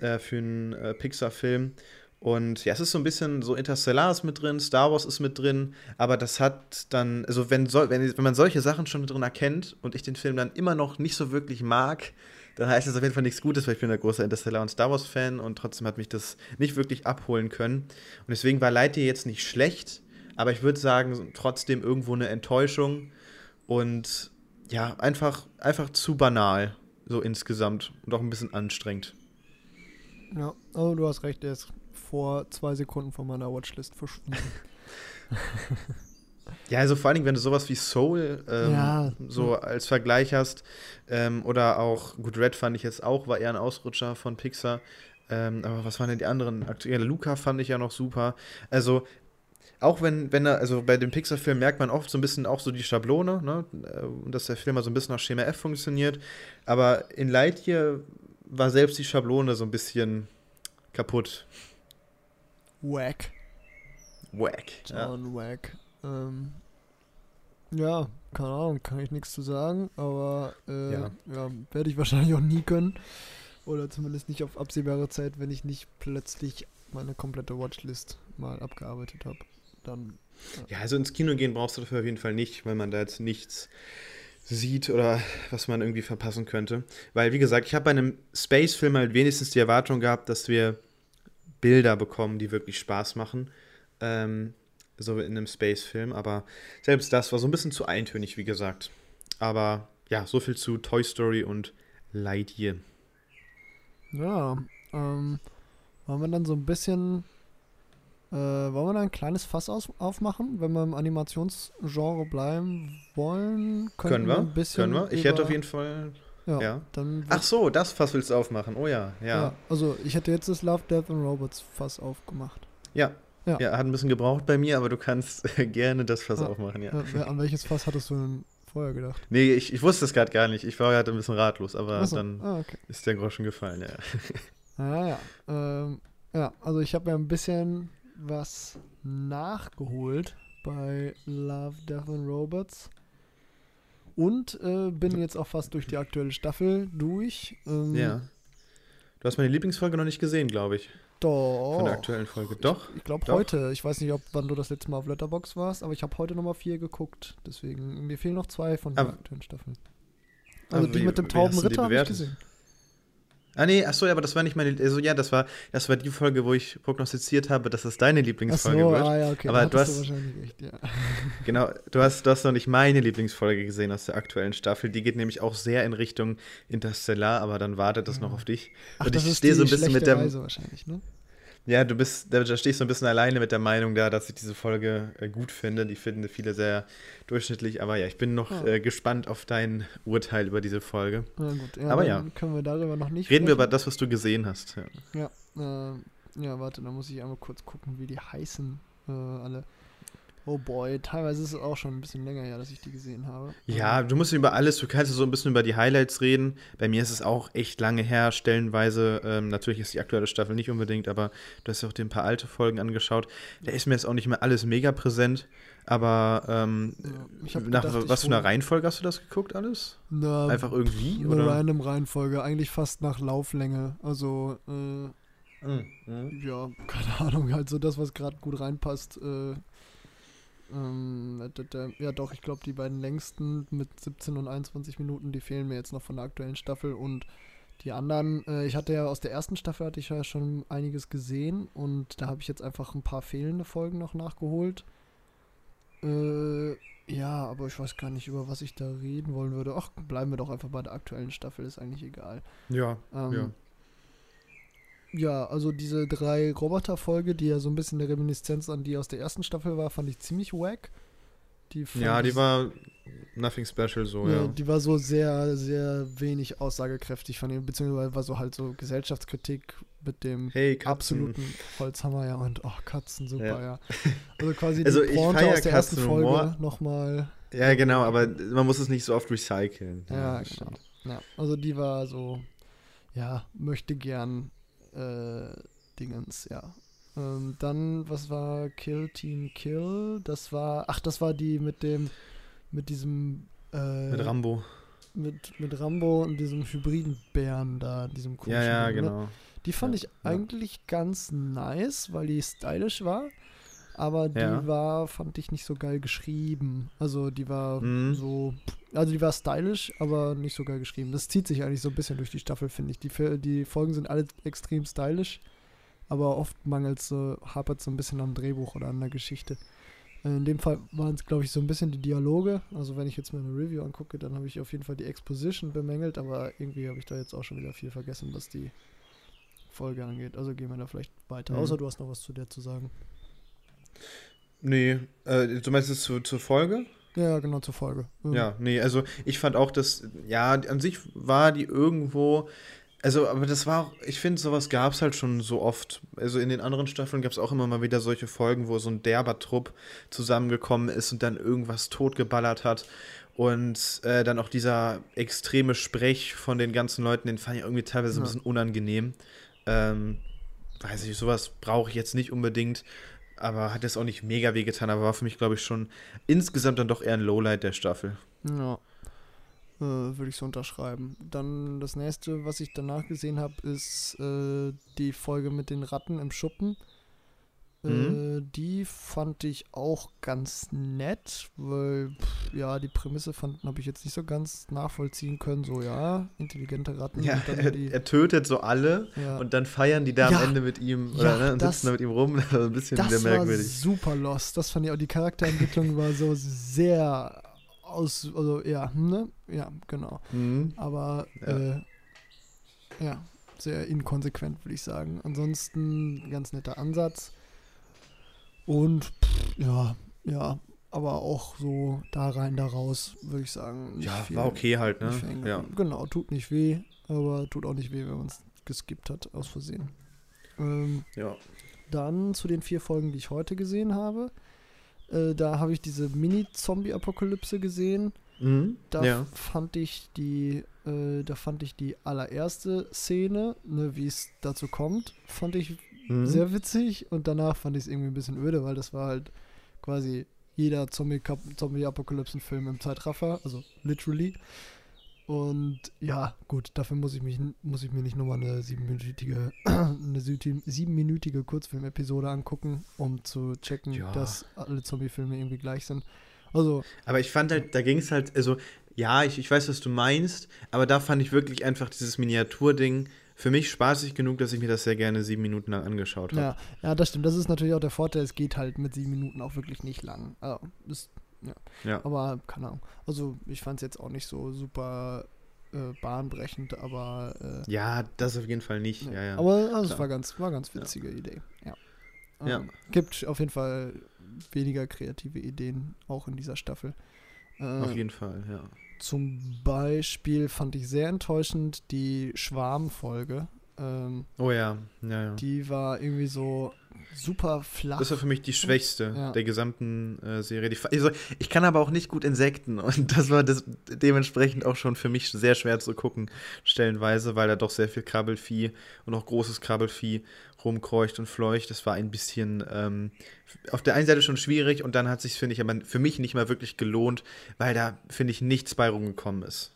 äh, für einen äh, Pixar-Film. Und ja, es ist so ein bisschen so Interstellar ist mit drin, Star Wars ist mit drin, aber das hat dann, also wenn, so, wenn, wenn man solche Sachen schon drin erkennt und ich den Film dann immer noch nicht so wirklich mag, dann heißt das auf jeden Fall nichts Gutes, weil ich bin ein großer Interstellar und Star Wars-Fan und trotzdem hat mich das nicht wirklich abholen können. Und deswegen war Lightyear jetzt nicht schlecht, aber ich würde sagen, trotzdem irgendwo eine Enttäuschung und ja, einfach, einfach zu banal, so insgesamt und auch ein bisschen anstrengend. Ja, aber du hast recht, der ist vor zwei Sekunden von meiner Watchlist verschwunden. Ja, also vor allen Dingen, wenn du sowas wie Soul ähm, ja. so als Vergleich hast, ähm, oder auch, gut, Red fand ich jetzt auch, war eher ein Ausrutscher von Pixar. Ähm, aber was waren denn die anderen aktuelle? Luca fand ich ja noch super. Also, auch wenn, wenn er, also bei dem Pixar-Film merkt man oft so ein bisschen auch so die Schablone, ne? Äh, dass der Film mal so ein bisschen nach Schema F funktioniert. Aber in Lightyear war selbst die Schablone so ein bisschen kaputt. Wack. Wack. John ja. Wack. Ähm, ja, keine Ahnung, kann ich nichts zu sagen, aber äh, ja. ja werde ich wahrscheinlich auch nie können. Oder zumindest nicht auf absehbare Zeit, wenn ich nicht plötzlich meine komplette Watchlist mal abgearbeitet habe. Dann. Ja. ja, also ins Kino gehen brauchst du dafür auf jeden Fall nicht, weil man da jetzt nichts sieht oder was man irgendwie verpassen könnte. Weil, wie gesagt, ich habe bei einem Space-Film halt wenigstens die Erwartung gehabt, dass wir Bilder bekommen, die wirklich Spaß machen. Ähm, so in einem Space-Film, aber selbst das war so ein bisschen zu eintönig, wie gesagt. Aber ja, so viel zu Toy Story und Lightyear. Ja, ähm, wollen wir dann so ein bisschen äh, wollen wir da ein kleines Fass aus, aufmachen, wenn wir im Animationsgenre bleiben wollen? Können wir, ein bisschen können wir. Ich hätte auf jeden Fall. Ja, ja. Ach so, das Fass willst du aufmachen. Oh ja, ja, ja. Also, ich hätte jetzt das Love, Death and Robots Fass aufgemacht. Ja. Ja. ja, hat ein bisschen gebraucht bei mir, aber du kannst gerne das Fass ja. aufmachen, ja. An welches Fass hattest du denn vorher gedacht? Nee, ich, ich wusste es gerade gar nicht. Ich war gerade ein bisschen ratlos, aber so. dann ah, okay. ist der Groschen gefallen, ja. Ah, ja. Ähm, ja, also ich habe ja ein bisschen was nachgeholt bei Love, Death and Robots. Und äh, bin jetzt auch fast durch die aktuelle Staffel durch. Ähm, ja. Du hast meine Lieblingsfolge noch nicht gesehen, glaube ich. Doch. Von der aktuellen Folge. Doch. Ich, ich glaube heute. Ich weiß nicht, ob wann du das letzte Mal auf Letterbox warst, aber ich habe heute nochmal vier geguckt. Deswegen, mir fehlen noch zwei von der aktuellen Staffel. Also die wie, mit dem tauben Ritter habe ich gesehen. Ah nee, achso, aber das war nicht meine, also ja, das war, das war die Folge, wo ich prognostiziert habe, dass das deine Lieblingsfolge so, wird. Ah, ja, okay. Aber du hast, du recht, ja. genau, du hast, du hast noch nicht meine Lieblingsfolge gesehen aus der aktuellen Staffel. Die geht nämlich auch sehr in Richtung Interstellar, aber dann wartet das ja. noch auf dich. Ach, Und ich stehe so ein bisschen mit der Reise wahrscheinlich, ne? Ja, du bist, da stehst du ein bisschen alleine mit der Meinung da, dass ich diese Folge äh, gut finde. Die finden viele sehr durchschnittlich, aber ja, ich bin noch ja. äh, gespannt auf dein Urteil über diese Folge. Na gut, ja, aber ja. Können wir darüber noch nicht Reden sprechen. wir über das, was du gesehen hast. Ja, ja, äh, ja warte, da muss ich einmal kurz gucken, wie die heißen äh, alle. Oh boy, teilweise ist es auch schon ein bisschen länger her, dass ich die gesehen habe. Ja, du musst über alles, du kannst so ein bisschen über die Highlights reden. Bei mir ist es auch echt lange her, stellenweise. Ähm, natürlich ist die aktuelle Staffel nicht unbedingt, aber du hast ja auch dir ein paar alte Folgen angeschaut. Da ist mir jetzt auch nicht mehr alles mega präsent. Aber ähm, ja, nach gedacht, was für einer Reihenfolge hast du das geguckt alles? Na, Einfach irgendwie? Eine oder? random Reihenfolge, eigentlich fast nach Lauflänge. Also, äh, mhm. Mhm. ja, keine Ahnung, halt so das, was gerade gut reinpasst. Äh, ähm, ja, doch, ich glaube, die beiden längsten mit 17 und 21 Minuten, die fehlen mir jetzt noch von der aktuellen Staffel und die anderen, äh, ich hatte ja aus der ersten Staffel hatte ich ja schon einiges gesehen und da habe ich jetzt einfach ein paar fehlende Folgen noch nachgeholt. Äh, ja, aber ich weiß gar nicht, über was ich da reden wollen würde. Ach, bleiben wir doch einfach bei der aktuellen Staffel, ist eigentlich egal. Ja, ähm, ja. Ja, also diese drei Roboter-Folge, die ja so ein bisschen eine Reminiszenz an die aus der ersten Staffel war, fand ich ziemlich wack. Die ja, die war nothing special so, ja, ja. Die war so sehr, sehr wenig aussagekräftig von ihm, beziehungsweise war so halt so Gesellschaftskritik mit dem hey, absoluten Holzhammer, ja, und oh, Katzen, super, ja. ja. Also quasi also die Pointe aus der ersten Folge nochmal. Ja, genau, aber man muss es nicht so oft recyceln. Ja, ja genau. Ja, also die war so, ja, möchte gern äh, Dingens, ja. Ähm, dann, was war Kill Team Kill? Das war, ach, das war die mit dem, mit diesem. Äh, mit Rambo. Mit, mit Rambo und diesem hybriden Bären da, diesem komischen. Ja, ja, ne? genau. Die fand ja, ich eigentlich ja. ganz nice, weil die stylisch war. Aber die ja. war, fand ich nicht so geil geschrieben. Also die war mhm. so, also die war stylisch, aber nicht so geil geschrieben. Das zieht sich eigentlich so ein bisschen durch die Staffel, finde ich. Die, die Folgen sind alle extrem stylisch, aber oft mangelt so, hapert so ein bisschen am Drehbuch oder an der Geschichte. Äh, in dem Fall waren es, glaube ich, so ein bisschen die Dialoge. Also wenn ich jetzt mir eine Review angucke, dann habe ich auf jeden Fall die Exposition bemängelt, aber irgendwie habe ich da jetzt auch schon wieder viel vergessen, was die Folge angeht. Also gehen wir da vielleicht weiter. Mhm. Außer du hast noch was zu der zu sagen. Nee, äh, du meinst es zu, zur Folge? Ja, genau, zur Folge. Mhm. Ja, nee, also ich fand auch, dass, ja, an sich war die irgendwo, also, aber das war auch, ich finde, sowas gab es halt schon so oft. Also in den anderen Staffeln gab es auch immer mal wieder solche Folgen, wo so ein derber Trupp zusammengekommen ist und dann irgendwas totgeballert hat. Und äh, dann auch dieser extreme Sprech von den ganzen Leuten, den fand ich irgendwie teilweise ja. ein bisschen unangenehm. Ähm, weiß ich, sowas brauche ich jetzt nicht unbedingt aber hat jetzt auch nicht mega weh getan, aber war für mich, glaube ich, schon insgesamt dann doch eher ein Lowlight der Staffel. Ja. Äh, Würde ich so unterschreiben. Dann das nächste, was ich danach gesehen habe, ist äh, die Folge mit den Ratten im Schuppen. Mhm. Äh, die fand ich auch ganz nett, weil pff, ja, die Prämisse habe ich jetzt nicht so ganz nachvollziehen können. So, ja, intelligente Ratten. Ja, er, er, tötet so alle ja. und dann feiern die da ja, am Ende mit ihm oder, ja, ne, und das, sitzen da mit ihm rum. Das war ein bisschen das. War super lost. Das fand ich auch. Die Charakterentwicklung war so sehr aus, also ja, ne? Ja, genau. Mhm. Aber äh, ja, sehr inkonsequent, würde ich sagen. Ansonsten ganz netter Ansatz. Und pff, ja, ja, aber auch so da rein, da raus, würde ich sagen. Ja, viel, war okay halt, ne? Ja. Genau, tut nicht weh, aber tut auch nicht weh, wenn man es geskippt hat, aus Versehen. Ähm, ja. Dann zu den vier Folgen, die ich heute gesehen habe. Äh, da habe ich diese Mini-Zombie-Apokalypse gesehen. Mhm, da ja. fand ich die, äh, da fand ich die allererste Szene, ne, wie es dazu kommt, fand ich mhm. sehr witzig und danach fand ich es irgendwie ein bisschen öde, weil das war halt quasi jeder Zombie-Apokalypsen-Film im Zeitraffer, also literally. Und ja, gut, dafür muss ich mich muss ich mir nicht nochmal eine siebenminütige eine siebenminütige Kurzfilm-Episode angucken, um zu checken, ja. dass alle Zombie-Filme irgendwie gleich sind. Also. Aber ich fand halt, da ging es halt, also ja, ich, ich weiß, was du meinst, aber da fand ich wirklich einfach dieses Miniaturding für mich spaßig genug, dass ich mir das sehr gerne sieben Minuten lang angeschaut habe. Ja, ja, das stimmt. Das ist natürlich auch der Vorteil. Es geht halt mit sieben Minuten auch wirklich nicht lang. Also, ist, ja. ja. Aber keine Ahnung. Also ich fand es jetzt auch nicht so super äh, bahnbrechend, aber äh, ja, das auf jeden Fall nicht. Ja, ja. Aber also, es war ganz, war ganz witzige Idee. Ja. Ähm, ja. Gibt auf jeden Fall weniger kreative Ideen auch in dieser Staffel. Äh, auf jeden Fall, ja. Zum Beispiel fand ich sehr enttäuschend die Schwarm-Folge. Ähm, oh ja. ja, ja. Die war irgendwie so, super flach. Das war für mich die schwächste ja. der gesamten äh, Serie. Also, ich kann aber auch nicht gut Insekten und das war das dementsprechend auch schon für mich sehr schwer zu gucken, stellenweise, weil da doch sehr viel Krabbelvieh und auch großes Krabbelvieh rumkreucht und fleucht. Das war ein bisschen ähm, auf der einen Seite schon schwierig und dann hat sich, finde ich, aber für mich nicht mal wirklich gelohnt, weil da, finde ich, nichts bei rumgekommen ist.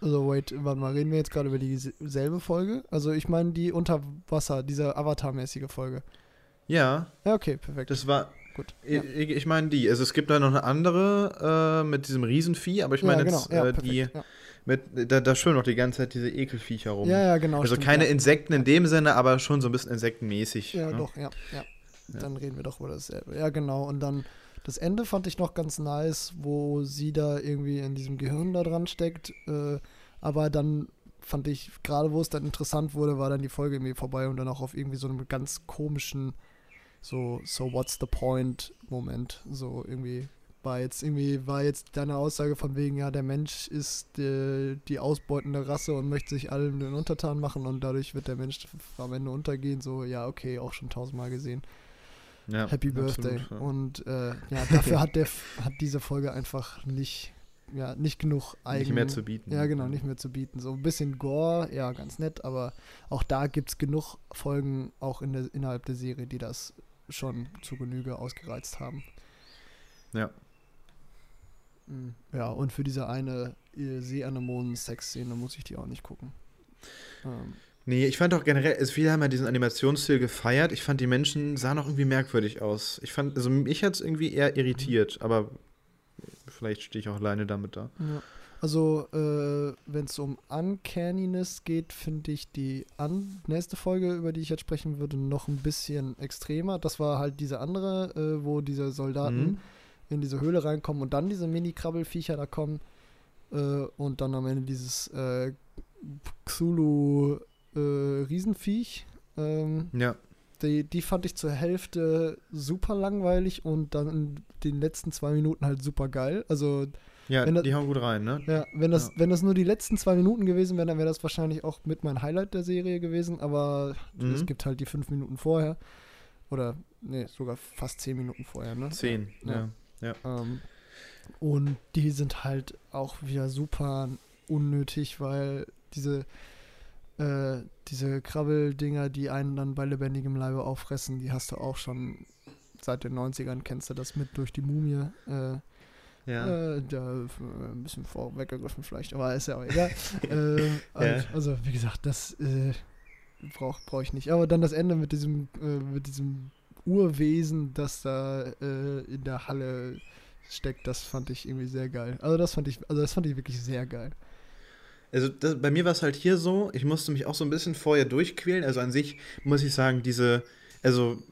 Also, wait, warte mal, reden wir jetzt gerade über dieselbe Folge? Also, ich meine die Unterwasser, diese Avatar-mäßige Folge. Ja. Ja, okay, perfekt. Das war. Gut. Ja. Ich, ich meine die. Also, es gibt da noch eine andere äh, mit diesem Riesenvieh, aber ich meine ja, genau. jetzt ja, äh, die. Mit, da, da schwimmen noch die ganze Zeit diese Ekelviecher rum. Ja, ja, genau. Also stimmt, keine Insekten in dem Sinne, aber schon so ein bisschen insektenmäßig. Ja, ne? doch, ja, ja. Dann reden wir doch über dasselbe. Ja, genau. Und dann das Ende fand ich noch ganz nice, wo sie da irgendwie in diesem Gehirn da dran steckt. Äh, aber dann fand ich, gerade wo es dann interessant wurde, war dann die Folge irgendwie vorbei und dann auch auf irgendwie so einem ganz komischen, so, so what's the point Moment. So irgendwie war jetzt irgendwie, war jetzt deine Aussage von wegen, ja, der Mensch ist die, die ausbeutende Rasse und möchte sich allen den Untertan machen und dadurch wird der Mensch am Ende untergehen. So, ja, okay, auch schon tausendmal gesehen. Ja, Happy Birthday. Absolut, ja. Und äh, ja, dafür hat der hat diese Folge einfach nicht, ja, nicht genug eigen. Nicht mehr zu bieten. Ja, genau, nicht mehr zu bieten. So ein bisschen Gore, ja, ganz nett, aber auch da gibt es genug Folgen, auch in der, innerhalb der Serie, die das schon zu Genüge ausgereizt haben. Ja. Mhm. Ja, und für diese eine äh, Seeanemonen-Sex-Szene muss ich die auch nicht gucken. Ähm. Nee, ich fand auch generell, also viele haben ja diesen Animationsstil gefeiert. Ich fand, die Menschen sahen auch irgendwie merkwürdig aus. Ich fand, also mich hat es irgendwie eher irritiert, aber vielleicht stehe ich auch alleine damit da. Ja. Also, äh, wenn es um Uncanniness geht, finde ich die nächste Folge, über die ich jetzt sprechen würde, noch ein bisschen extremer. Das war halt diese andere, äh, wo diese Soldaten mhm. in diese Höhle reinkommen und dann diese Mini-Krabbelfiecher da kommen äh, und dann am Ende dieses äh, Xulu äh, Riesenviech. Ähm, ja. Die, die fand ich zur Hälfte super langweilig und dann in den letzten zwei Minuten halt super geil. Also ja, das, die hauen gut rein, ne? Ja, wenn das, ja. wenn das nur die letzten zwei Minuten gewesen wären, dann wäre das wahrscheinlich auch mit mein Highlight der Serie gewesen, aber mhm. es gibt halt die fünf Minuten vorher. Oder, nee, sogar fast zehn Minuten vorher, ne? Zehn, ja. ja. ja. Ähm, und die sind halt auch wieder super unnötig, weil diese, äh, diese Krabbeldinger, die einen dann bei lebendigem Leibe auffressen, die hast du auch schon seit den 90ern, kennst du das mit durch die Mumie. Äh, ja. Äh, da ein bisschen vorweggegriffen vielleicht, aber ist ja auch egal. äh, ja. Also, wie gesagt, das äh, brauche brauch ich nicht. Aber dann das Ende mit diesem, äh, mit diesem Urwesen, das da äh, in der Halle steckt, das fand ich irgendwie sehr geil. Also das fand ich, also das fand ich wirklich sehr geil. Also das, bei mir war es halt hier so, ich musste mich auch so ein bisschen vorher durchquälen. Also an sich muss ich sagen, diese, also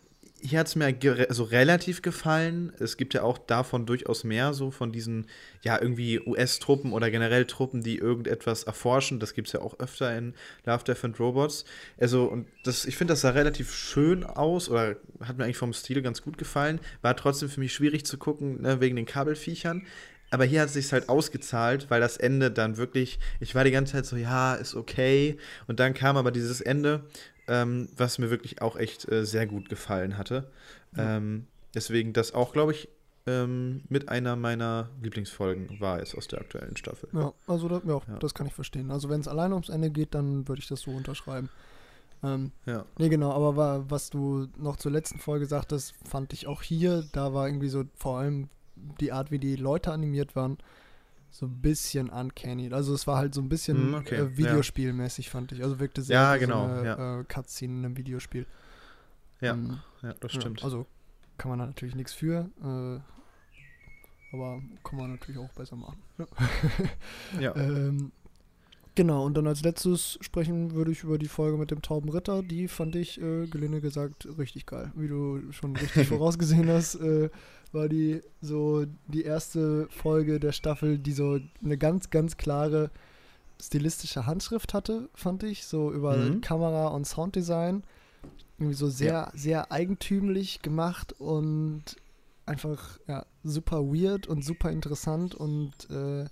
hier hat es mir so relativ gefallen. Es gibt ja auch davon durchaus mehr, so von diesen, ja, irgendwie US-Truppen oder generell Truppen, die irgendetwas erforschen. Das gibt es ja auch öfter in Love, Death and Robots. Also, und das, ich finde, das sah relativ schön aus oder hat mir eigentlich vom Stil ganz gut gefallen. War trotzdem für mich schwierig zu gucken, ne, wegen den Kabelfiechern. Aber hier hat es sich halt ausgezahlt, weil das Ende dann wirklich, ich war die ganze Zeit so, ja, ist okay. Und dann kam aber dieses Ende, ähm, was mir wirklich auch echt äh, sehr gut gefallen hatte. Ja. Ähm, deswegen das auch, glaube ich, ähm, mit einer meiner Lieblingsfolgen war es aus der aktuellen Staffel. Ja, also das, ja, ja. das kann ich verstehen. Also wenn es alleine ums Ende geht, dann würde ich das so unterschreiben. Ähm, ja. Nee, genau, aber war, was du noch zur letzten Folge sagtest, fand ich auch hier, da war irgendwie so vor allem die Art, wie die Leute animiert waren, so ein bisschen uncanny. Also es war halt so ein bisschen mm, okay, äh, Videospielmäßig, ja. fand ich. Also wirkte sehr ja, genau, so eine ja. äh, Cutscene in einem Videospiel. Ja, ähm, ja das stimmt. Also kann man da natürlich nichts für, äh, aber kann man natürlich auch besser machen. Ja. ähm, Genau, und dann als letztes sprechen würde ich über die Folge mit dem tauben Ritter. Die fand ich, äh, gelinde gesagt, richtig geil. Wie du schon richtig vorausgesehen hast, äh, war die so die erste Folge der Staffel, die so eine ganz, ganz klare stilistische Handschrift hatte, fand ich. So über mhm. Kamera und Sounddesign. Irgendwie so sehr, ja. sehr eigentümlich gemacht und einfach ja, super weird und super interessant und äh,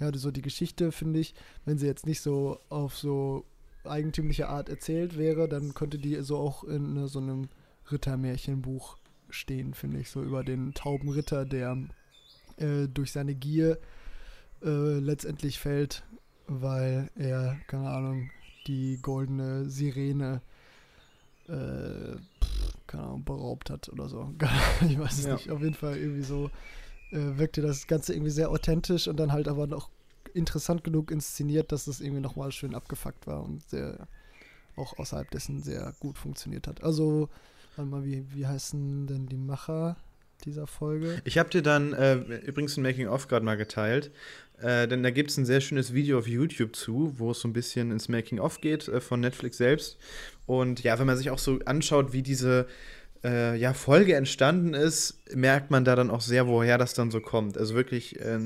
ja, so die Geschichte, finde ich, wenn sie jetzt nicht so auf so eigentümliche Art erzählt wäre, dann könnte die so auch in ne, so einem Rittermärchenbuch stehen, finde ich, so über den tauben Ritter, der äh, durch seine Gier äh, letztendlich fällt, weil er, keine Ahnung, die goldene Sirene äh, keine Ahnung, beraubt hat oder so. ich weiß es ja. nicht. Auf jeden Fall irgendwie so äh, wirkte das Ganze irgendwie sehr authentisch und dann halt aber noch interessant genug inszeniert, dass es irgendwie nochmal schön abgefuckt war und sehr auch außerhalb dessen sehr gut funktioniert hat. Also, warte mal, wie, wie heißen denn die Macher dieser Folge? Ich habe dir dann äh, übrigens ein Making-of gerade mal geteilt. Äh, denn da gibt es ein sehr schönes Video auf YouTube zu, wo es so ein bisschen ins Making-of geht äh, von Netflix selbst. Und ja, wenn man sich auch so anschaut, wie diese äh, ja, Folge entstanden ist, merkt man da dann auch sehr, woher das dann so kommt. Also wirklich äh,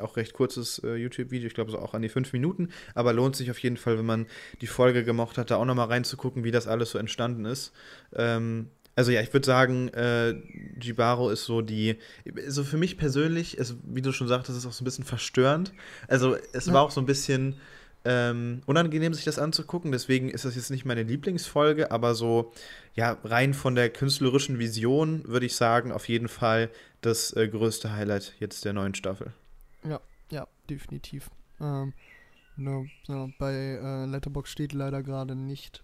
auch recht kurzes äh, YouTube-Video, ich glaube so auch an die fünf Minuten, aber lohnt sich auf jeden Fall, wenn man die Folge gemocht hat, da auch nochmal reinzugucken, wie das alles so entstanden ist. Ähm, also ja, ich würde sagen, äh, Jibaro ist so die, so für mich persönlich, ist, wie du schon sagtest, ist auch so ein bisschen verstörend. Also es ja. war auch so ein bisschen ähm, unangenehm, sich das anzugucken. Deswegen ist das jetzt nicht meine Lieblingsfolge, aber so, ja, rein von der künstlerischen Vision würde ich sagen, auf jeden Fall das äh, größte Highlight jetzt der neuen Staffel. Ja, ja, definitiv. Ähm, no, no, bei äh, Letterbox steht leider gerade nicht,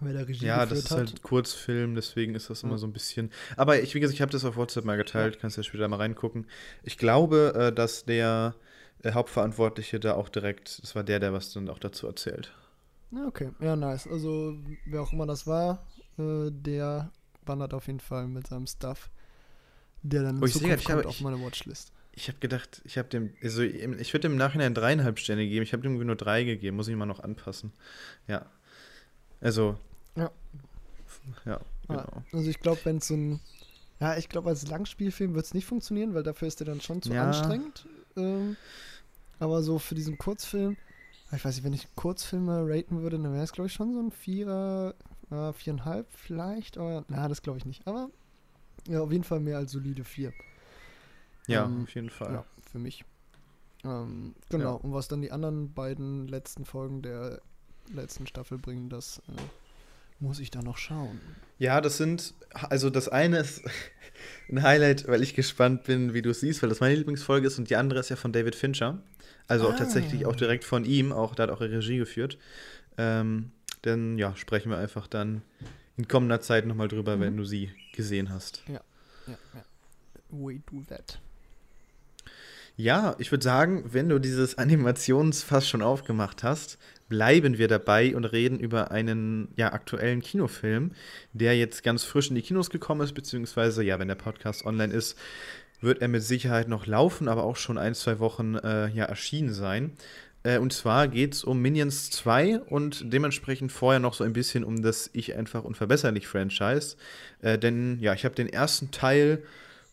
wer der Regie Ja, das ist hat. halt Kurzfilm, deswegen ist das immer so ein bisschen. Aber ich, wie gesagt, ich habe das auf WhatsApp mal geteilt, ja. kannst ja später mal reingucken. Ich glaube, äh, dass der der Hauptverantwortliche da auch direkt, das war der, der was dann auch dazu erzählt. Ja, okay. Ja, nice. Also, wer auch immer das war, äh, der wandert auf jeden Fall mit seinem Stuff, der dann oh, ich Zukunft grad, kommt auf meine Watchlist. Ich habe gedacht, ich habe dem, also ich würde dem im Nachhinein dreieinhalb Sterne geben. Ich habe dem nur drei gegeben, muss ich mal noch anpassen. Ja. Also. Ja. Ja, genau. Also ich glaube, wenn es so ein, ja, ich glaube, als Langspielfilm wird es nicht funktionieren, weil dafür ist der dann schon zu ja. anstrengend. Ähm, aber so für diesen Kurzfilm, ich weiß nicht, wenn ich Kurzfilme raten würde, dann wäre es, glaube ich, schon so ein Vierer, äh, viereinhalb vielleicht. Aber, na, das glaube ich nicht. Aber ja, auf jeden Fall mehr als solide vier. Ja, ähm, auf jeden Fall. Ja, für mich. Ähm, genau. Ja. Und was dann die anderen beiden letzten Folgen der letzten Staffel bringen, das äh, muss ich da noch schauen. Ja, das sind, also das eine ist ein Highlight, weil ich gespannt bin, wie du es siehst, weil das meine Lieblingsfolge ist und die andere ist ja von David Fincher. Also ah. auch tatsächlich auch direkt von ihm, auch da hat auch Regie geführt. Ähm, denn ja, sprechen wir einfach dann in kommender Zeit nochmal drüber, mhm. wenn du sie gesehen hast. Ja, ja, ja. We do that. Ja, ich würde sagen, wenn du dieses Animationsfass schon aufgemacht hast, bleiben wir dabei und reden über einen ja, aktuellen Kinofilm, der jetzt ganz frisch in die Kinos gekommen ist, beziehungsweise, ja, wenn der Podcast online ist, wird er mit Sicherheit noch laufen, aber auch schon ein, zwei Wochen äh, ja, erschienen sein. Äh, und zwar geht es um Minions 2 und dementsprechend vorher noch so ein bisschen um das Ich einfach unverbesserlich Franchise. Äh, denn ja, ich habe den ersten Teil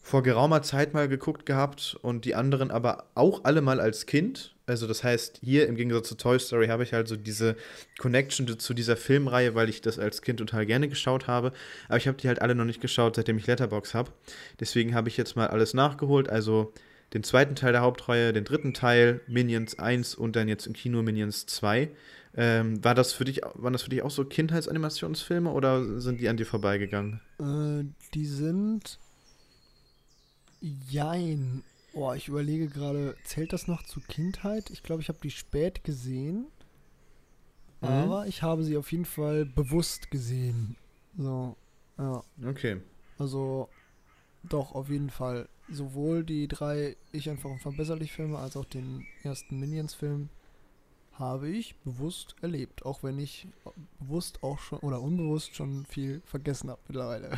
vor geraumer Zeit mal geguckt gehabt und die anderen aber auch alle mal als Kind. Also das heißt, hier im Gegensatz zu Toy Story habe ich halt so diese Connection zu dieser Filmreihe, weil ich das als Kind total gerne geschaut habe. Aber ich habe die halt alle noch nicht geschaut, seitdem ich Letterbox habe. Deswegen habe ich jetzt mal alles nachgeholt. Also den zweiten Teil der Hauptreihe, den dritten Teil, Minions 1 und dann jetzt im Kino Minions 2. Ähm, war das für dich, waren das für dich auch so Kindheitsanimationsfilme oder sind die an dir vorbeigegangen? Äh, die sind Jein. Oh, ich überlege gerade, zählt das noch zu Kindheit? Ich glaube, ich habe die spät gesehen. Mhm. Aber ich habe sie auf jeden Fall bewusst gesehen. So, ja. Okay. Also, doch, auf jeden Fall. Sowohl die drei Ich einfach unverbesserlich Filme als auch den ersten Minions-Film habe ich bewusst erlebt, auch wenn ich bewusst auch schon oder unbewusst schon viel vergessen habe mittlerweile.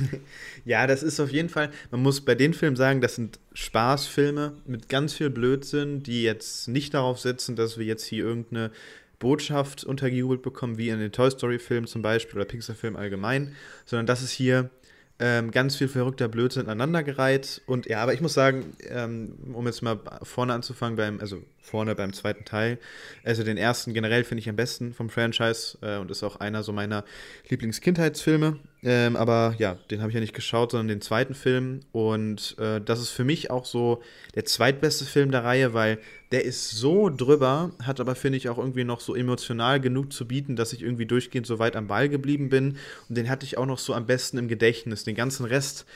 ja, das ist auf jeden Fall, man muss bei den Filmen sagen, das sind Spaßfilme mit ganz viel Blödsinn, die jetzt nicht darauf setzen, dass wir jetzt hier irgendeine Botschaft untergejubelt bekommen, wie in den Toy Story-Filmen zum Beispiel oder Pixar-Filmen allgemein, sondern das ist hier ähm, ganz viel verrückter Blödsinn aneinandergereiht. Und ja, aber ich muss sagen, ähm, um jetzt mal vorne anzufangen, beim, also vorne beim zweiten Teil. Also den ersten generell finde ich am besten vom Franchise äh, und ist auch einer so meiner Lieblingskindheitsfilme. Ähm, aber ja, den habe ich ja nicht geschaut, sondern den zweiten Film. Und äh, das ist für mich auch so der zweitbeste Film der Reihe, weil der ist so drüber, hat aber, finde ich, auch irgendwie noch so emotional genug zu bieten, dass ich irgendwie durchgehend so weit am Ball geblieben bin. Und den hatte ich auch noch so am besten im Gedächtnis. Den ganzen Rest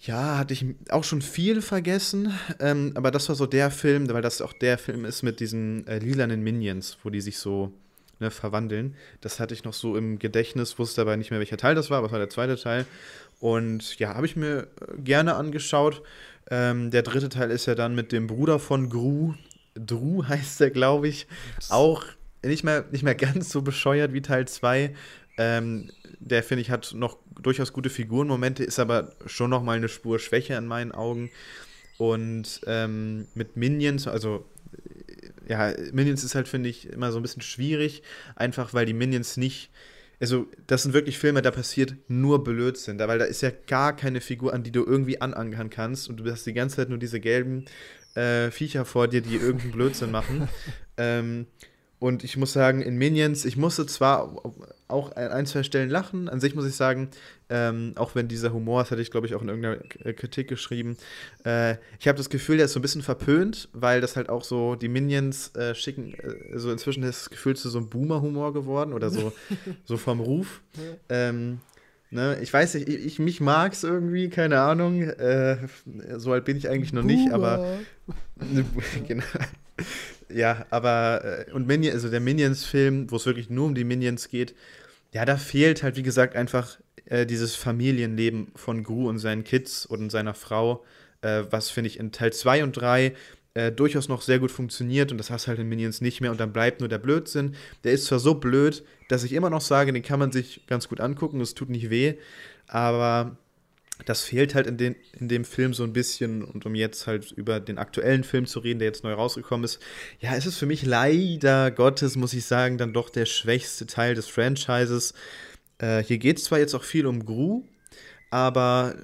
ja, hatte ich auch schon viel vergessen, ähm, aber das war so der Film, weil das auch der Film ist mit diesen äh, lilanen Minions, wo die sich so ne, verwandeln. Das hatte ich noch so im Gedächtnis, wusste aber nicht mehr, welcher Teil das war, aber es war der zweite Teil. Und ja, habe ich mir äh, gerne angeschaut. Ähm, der dritte Teil ist ja dann mit dem Bruder von Gru. Drew heißt er, glaube ich. Auch nicht mehr, nicht mehr ganz so bescheuert wie Teil 2. Ähm, der, finde ich, hat noch durchaus gute Figurenmomente, ist aber schon noch mal eine Spur schwächer in meinen Augen. Und ähm, mit Minions, also ja, Minions ist halt, finde ich, immer so ein bisschen schwierig, einfach weil die Minions nicht. Also, das sind wirklich Filme, da passiert nur Blödsinn, da, weil da ist ja gar keine Figur, an die du irgendwie anangern kannst und du hast die ganze Zeit nur diese gelben äh, Viecher vor dir, die irgendeinen Blödsinn machen. ähm, und ich muss sagen, in Minions, ich musste zwar auch an ein, zwei Stellen lachen. An sich muss ich sagen, ähm, auch wenn dieser Humor, das hatte ich glaube ich auch in irgendeiner Kritik geschrieben, äh, ich habe das Gefühl, der ist so ein bisschen verpönt, weil das halt auch so, die Minions äh, schicken, äh, so inzwischen ist das Gefühl zu so einem Boomer-Humor geworden oder so, so vom Ruf. Ähm, ne, ich weiß nicht, ich, ich mich mag es irgendwie, keine Ahnung. Äh, so alt bin ich eigentlich noch Boomer. nicht, aber. genau ja, aber äh, und Minions, also der Minions-Film, wo es wirklich nur um die Minions geht, ja, da fehlt halt, wie gesagt, einfach äh, dieses Familienleben von Gru und seinen Kids und seiner Frau, äh, was finde ich in Teil 2 und 3 äh, durchaus noch sehr gut funktioniert und das hast halt in Minions nicht mehr und dann bleibt nur der Blödsinn. Der ist zwar so blöd, dass ich immer noch sage, den kann man sich ganz gut angucken, es tut nicht weh, aber das fehlt halt in, den, in dem Film so ein bisschen. Und um jetzt halt über den aktuellen Film zu reden, der jetzt neu rausgekommen ist, ja, es ist für mich leider Gottes, muss ich sagen, dann doch der schwächste Teil des Franchises. Äh, hier geht es zwar jetzt auch viel um Gru, aber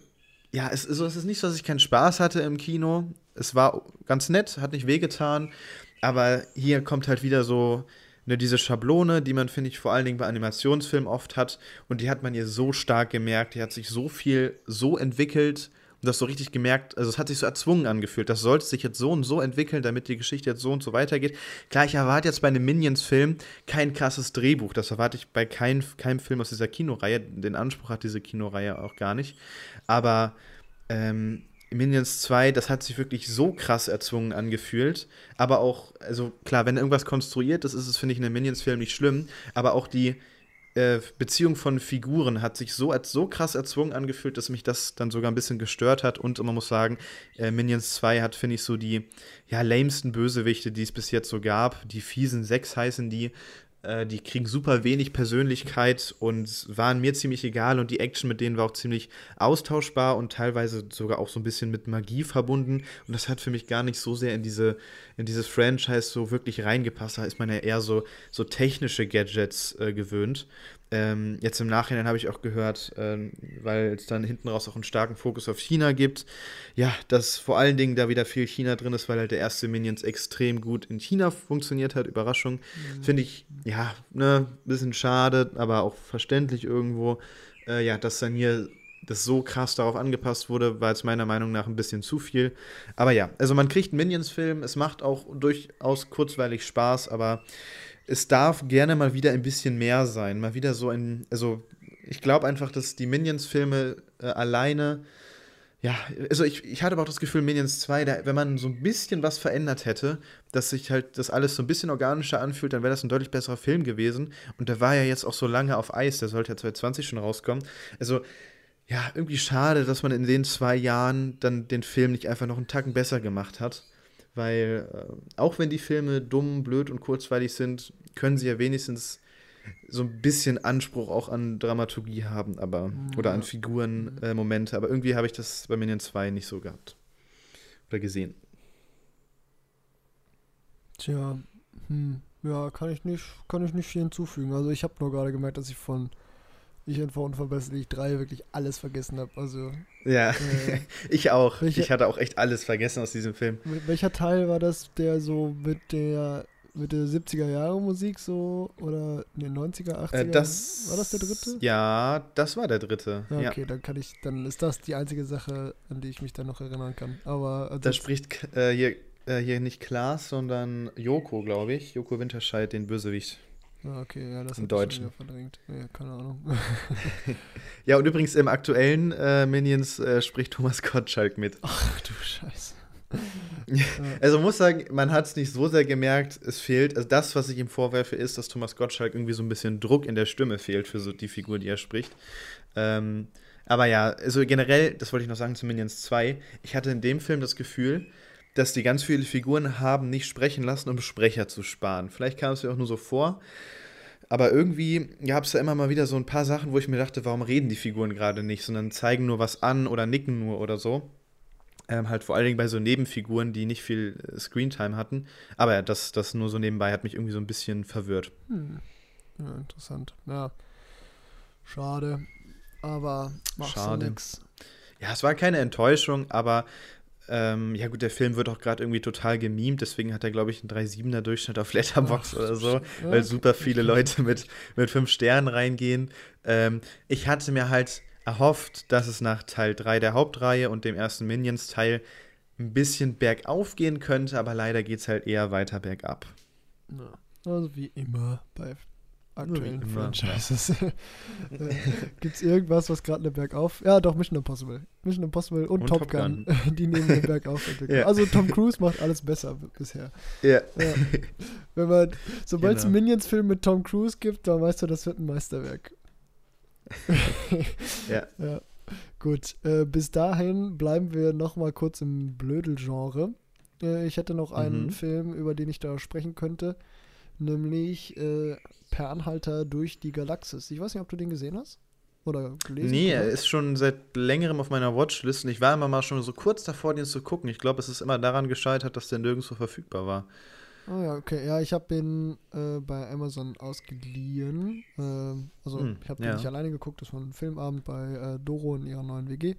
ja, es, also es ist nicht so, dass ich keinen Spaß hatte im Kino. Es war ganz nett, hat nicht wehgetan, aber hier kommt halt wieder so ne, diese Schablone, die man, finde ich, vor allen Dingen bei Animationsfilmen oft hat. Und die hat man hier so stark gemerkt. Die hat sich so viel so entwickelt und das so richtig gemerkt. Also, es hat sich so erzwungen angefühlt. Das sollte sich jetzt so und so entwickeln, damit die Geschichte jetzt so und so weitergeht. Klar, ich erwarte jetzt bei einem Minions-Film kein krasses Drehbuch. Das erwarte ich bei kein, keinem Film aus dieser Kinoreihe. Den Anspruch hat diese Kinoreihe auch gar nicht. Aber. Ähm, Minions 2, das hat sich wirklich so krass erzwungen angefühlt. Aber auch, also klar, wenn irgendwas konstruiert ist, ist es, finde ich, in einem Minions-Film nicht schlimm. Aber auch die äh, Beziehung von Figuren hat sich so, so krass erzwungen angefühlt, dass mich das dann sogar ein bisschen gestört hat. Und man muss sagen, äh, Minions 2 hat, finde ich, so die ja, lamesten Bösewichte, die es bis jetzt so gab. Die fiesen sechs heißen die. Äh, die kriegen super wenig Persönlichkeit und waren mir ziemlich egal und die Action mit denen war auch ziemlich austauschbar und teilweise sogar auch so ein bisschen mit Magie verbunden und das hat für mich gar nicht so sehr in diese in dieses Franchise so wirklich reingepasst. Da ist man ja eher so so technische Gadgets äh, gewöhnt ähm, jetzt im Nachhinein habe ich auch gehört, ähm, weil es dann hinten raus auch einen starken Fokus auf China gibt, ja, dass vor allen Dingen da wieder viel China drin ist, weil halt der erste Minions extrem gut in China funktioniert hat. Überraschung. Mhm. Finde ich, ja, ne, bisschen schade, aber auch verständlich irgendwo. Äh, ja, dass dann hier das so krass darauf angepasst wurde, war jetzt meiner Meinung nach ein bisschen zu viel. Aber ja, also man kriegt einen Minions-Film, es macht auch durchaus kurzweilig Spaß, aber es darf gerne mal wieder ein bisschen mehr sein. Mal wieder so ein, also ich glaube einfach, dass die Minions-Filme äh, alleine, ja, also ich, ich hatte aber auch das Gefühl, Minions 2, da, wenn man so ein bisschen was verändert hätte, dass sich halt das alles so ein bisschen organischer anfühlt, dann wäre das ein deutlich besserer Film gewesen. Und der war ja jetzt auch so lange auf Eis, der sollte ja 2020 schon rauskommen. Also, ja, irgendwie schade, dass man in den zwei Jahren dann den Film nicht einfach noch einen Tacken besser gemacht hat weil äh, auch wenn die Filme dumm, blöd und kurzweilig sind, können sie ja wenigstens so ein bisschen Anspruch auch an Dramaturgie haben, aber mhm. oder an Figurenmomente, äh, aber irgendwie habe ich das bei Minion 2 nicht so gehabt oder gesehen. Tja, hm, ja, kann ich nicht, kann ich nicht viel hinzufügen. Also ich habe nur gerade gemerkt, dass ich von ich in Unverbesserlich 3 wirklich alles vergessen habe. Also, ja, äh, ich auch. Welcher, ich hatte auch echt alles vergessen aus diesem Film. Welcher Teil war das, der so mit der mit der 70er Jahre Musik so oder in den 90er, 80er? Äh, das, war das der dritte? Ja, das war der dritte. Ja, okay, ja. dann kann ich, dann ist das die einzige Sache, an die ich mich dann noch erinnern kann. Aber da spricht äh, hier, äh, hier nicht Klaas, sondern Joko, glaube ich. Joko Winterscheid, den Bösewicht. Ah, okay, ja, das Im Deutschen. verdrängt. Ja, keine Ahnung. ja, und übrigens im aktuellen äh, Minions äh, spricht Thomas Gottschalk mit. Ach du Scheiße. also muss sagen, man hat es nicht so sehr gemerkt, es fehlt, also das, was ich ihm vorwerfe, ist, dass Thomas Gottschalk irgendwie so ein bisschen Druck in der Stimme fehlt für so die Figur, die er spricht. Ähm, aber ja, also generell, das wollte ich noch sagen zu Minions 2, ich hatte in dem Film das Gefühl, dass die ganz viele Figuren haben nicht sprechen lassen, um Sprecher zu sparen. Vielleicht kam es mir auch nur so vor. Aber irgendwie gab es da immer mal wieder so ein paar Sachen, wo ich mir dachte, warum reden die Figuren gerade nicht, sondern zeigen nur was an oder nicken nur oder so. Ähm, halt vor allen Dingen bei so Nebenfiguren, die nicht viel äh, Screentime hatten. Aber ja, das, das nur so nebenbei hat mich irgendwie so ein bisschen verwirrt. Hm. Ja, interessant. Ja. Schade. Aber macht Schade. nix. Ja, es war keine Enttäuschung, aber ähm, ja gut, der Film wird auch gerade irgendwie total gemimt, deswegen hat er, glaube ich, einen 3,7er Durchschnitt auf Letterbox oder so, weil super viele Leute mit, mit 5 Sternen reingehen. Ähm, ich hatte mir halt erhofft, dass es nach Teil 3 der Hauptreihe und dem ersten Minions-Teil ein bisschen bergauf gehen könnte, aber leider geht es halt eher weiter bergab. Also wie immer bei aktuellen Franchises. Äh, Gibt es irgendwas, was gerade eine Bergauf. Ja, doch, Mission Impossible. Mission Impossible und, und Top, Top, Gun, Gun. die nehmen den Bergauf entwickeln. Ja. Also Tom Cruise macht alles besser bisher. Ja. ja. Wenn man, sobald es genau. einen Minions-Film mit Tom Cruise gibt, dann weißt du, das wird ein Meisterwerk. ja. ja. Gut, äh, bis dahin bleiben wir noch mal kurz im Blödel-Genre. Äh, ich hätte noch einen mhm. Film, über den ich da sprechen könnte, nämlich äh, Per Anhalter durch die Galaxis. Ich weiß nicht, ob du den gesehen hast oder gelesen? Nee, er ist schon seit längerem auf meiner Watchlist und ich war immer mal schon so kurz davor, den zu gucken. Ich glaube, es ist immer daran gescheitert, dass der nirgendwo verfügbar war. Oh ja, okay. Ja, ich habe den äh, bei Amazon ausgeliehen. Äh, also hm, ich habe den ja. nicht alleine geguckt, das war ein Filmabend bei äh, Doro in ihrer neuen WG.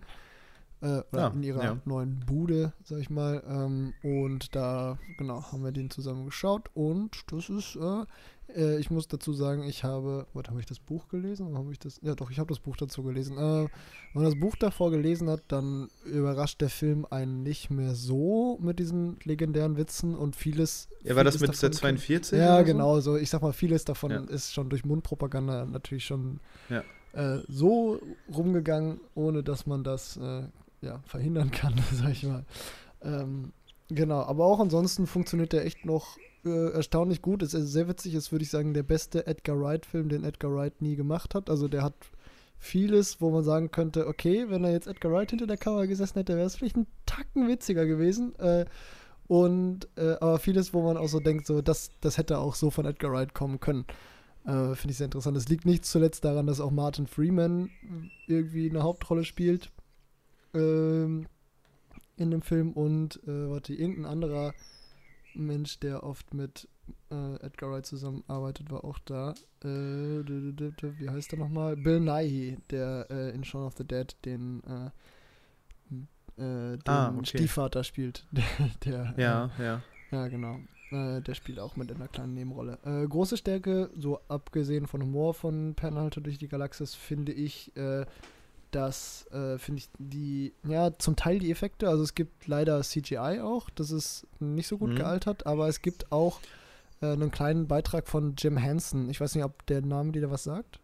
Äh, ja, in ihrer ja. neuen Bude, sag ich mal. Ähm, und da, genau, haben wir den zusammen geschaut. Und das ist, äh, äh, ich muss dazu sagen, ich habe, warte, habe ich das Buch gelesen? Habe ich das? Ja, doch, ich habe das Buch dazu gelesen. Äh, wenn man das Buch davor gelesen hat, dann überrascht der Film einen nicht mehr so mit diesen legendären Witzen und vieles. Ja, war das mit der 42? Ja, genau. So, ich sag mal, vieles davon ja. ist schon durch Mundpropaganda natürlich schon äh, so rumgegangen, ohne dass man das äh, ja, verhindern kann, sag ich mal. Ähm, genau, aber auch ansonsten funktioniert der echt noch äh, erstaunlich gut. Es ist sehr witzig, ist, würde ich sagen, der beste Edgar Wright-Film, den Edgar Wright nie gemacht hat. Also der hat vieles, wo man sagen könnte, okay, wenn er jetzt Edgar Wright hinter der Kamera gesessen hätte, wäre es vielleicht ein Tacken witziger gewesen. Äh, und äh, aber vieles, wo man auch so denkt, so das, das hätte auch so von Edgar Wright kommen können. Äh, Finde ich sehr interessant. Es liegt nicht zuletzt daran, dass auch Martin Freeman irgendwie eine Hauptrolle spielt ähm, in dem Film und äh, warte, irgendein anderer Mensch, der oft mit äh, Edgar Wright zusammenarbeitet, war auch da. Äh, wie heißt er nochmal? Bill Nighy, der äh, in Shaun of the Dead den, äh, äh, den ah, okay. Stiefvater spielt. der, ja, ja. Ja, genau. der spielt auch mit in einer kleinen Nebenrolle. große Stärke, so abgesehen von Humor von Penhalter durch die Galaxis, finde ich dass, äh, finde ich, die, ja, zum Teil die Effekte, also es gibt leider CGI auch, das ist nicht so gut mhm. gealtert, aber es gibt auch äh, einen kleinen Beitrag von Jim Henson. Ich weiß nicht, ob der Name dir da was sagt.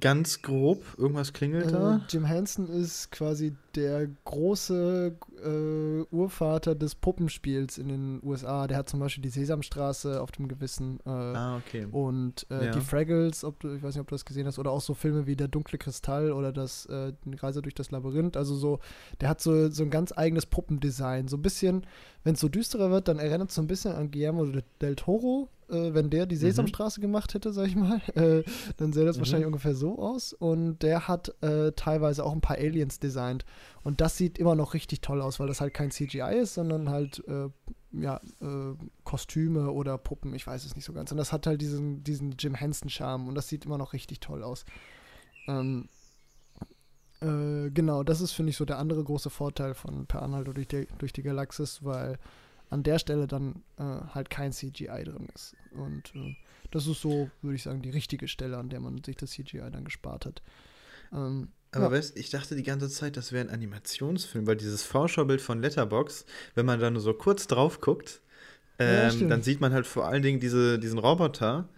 Ganz grob, irgendwas klingelt äh, da. Jim Henson ist quasi der große äh, Urvater des Puppenspiels in den USA. Der hat zum Beispiel die Sesamstraße auf dem Gewissen. Äh, ah, okay. Und äh, ja. die Fraggles, ob du, ich weiß nicht, ob du das gesehen hast, oder auch so Filme wie Der dunkle Kristall oder das äh, Reise durch das Labyrinth. Also so, der hat so, so ein ganz eigenes Puppendesign. So ein bisschen, wenn es so düsterer wird, dann erinnert es so ein bisschen an Guillermo del Toro, äh, wenn der die. Sesamstraße mhm. gemacht hätte, sag ich mal, äh, dann sähe das mhm. wahrscheinlich ungefähr so aus. Und der hat äh, teilweise auch ein paar Aliens designt. Und das sieht immer noch richtig toll aus, weil das halt kein CGI ist, sondern halt äh, ja, äh, Kostüme oder Puppen, ich weiß es nicht so ganz. Und das hat halt diesen, diesen Jim Henson-Charme und das sieht immer noch richtig toll aus. Ähm, äh, genau, das ist, finde ich, so der andere große Vorteil von Per Anhalter durch die, durch die Galaxis, weil an der Stelle dann äh, halt kein CGI drin ist. Und äh, das ist so, würde ich sagen, die richtige Stelle, an der man sich das CGI dann gespart hat. Ähm, aber ja. weißt ich dachte die ganze Zeit, das wäre ein Animationsfilm, weil dieses Vorschaubild von Letterbox, wenn man da nur so kurz drauf guckt, ähm, ja, dann sieht man halt vor allen Dingen diese, diesen Roboter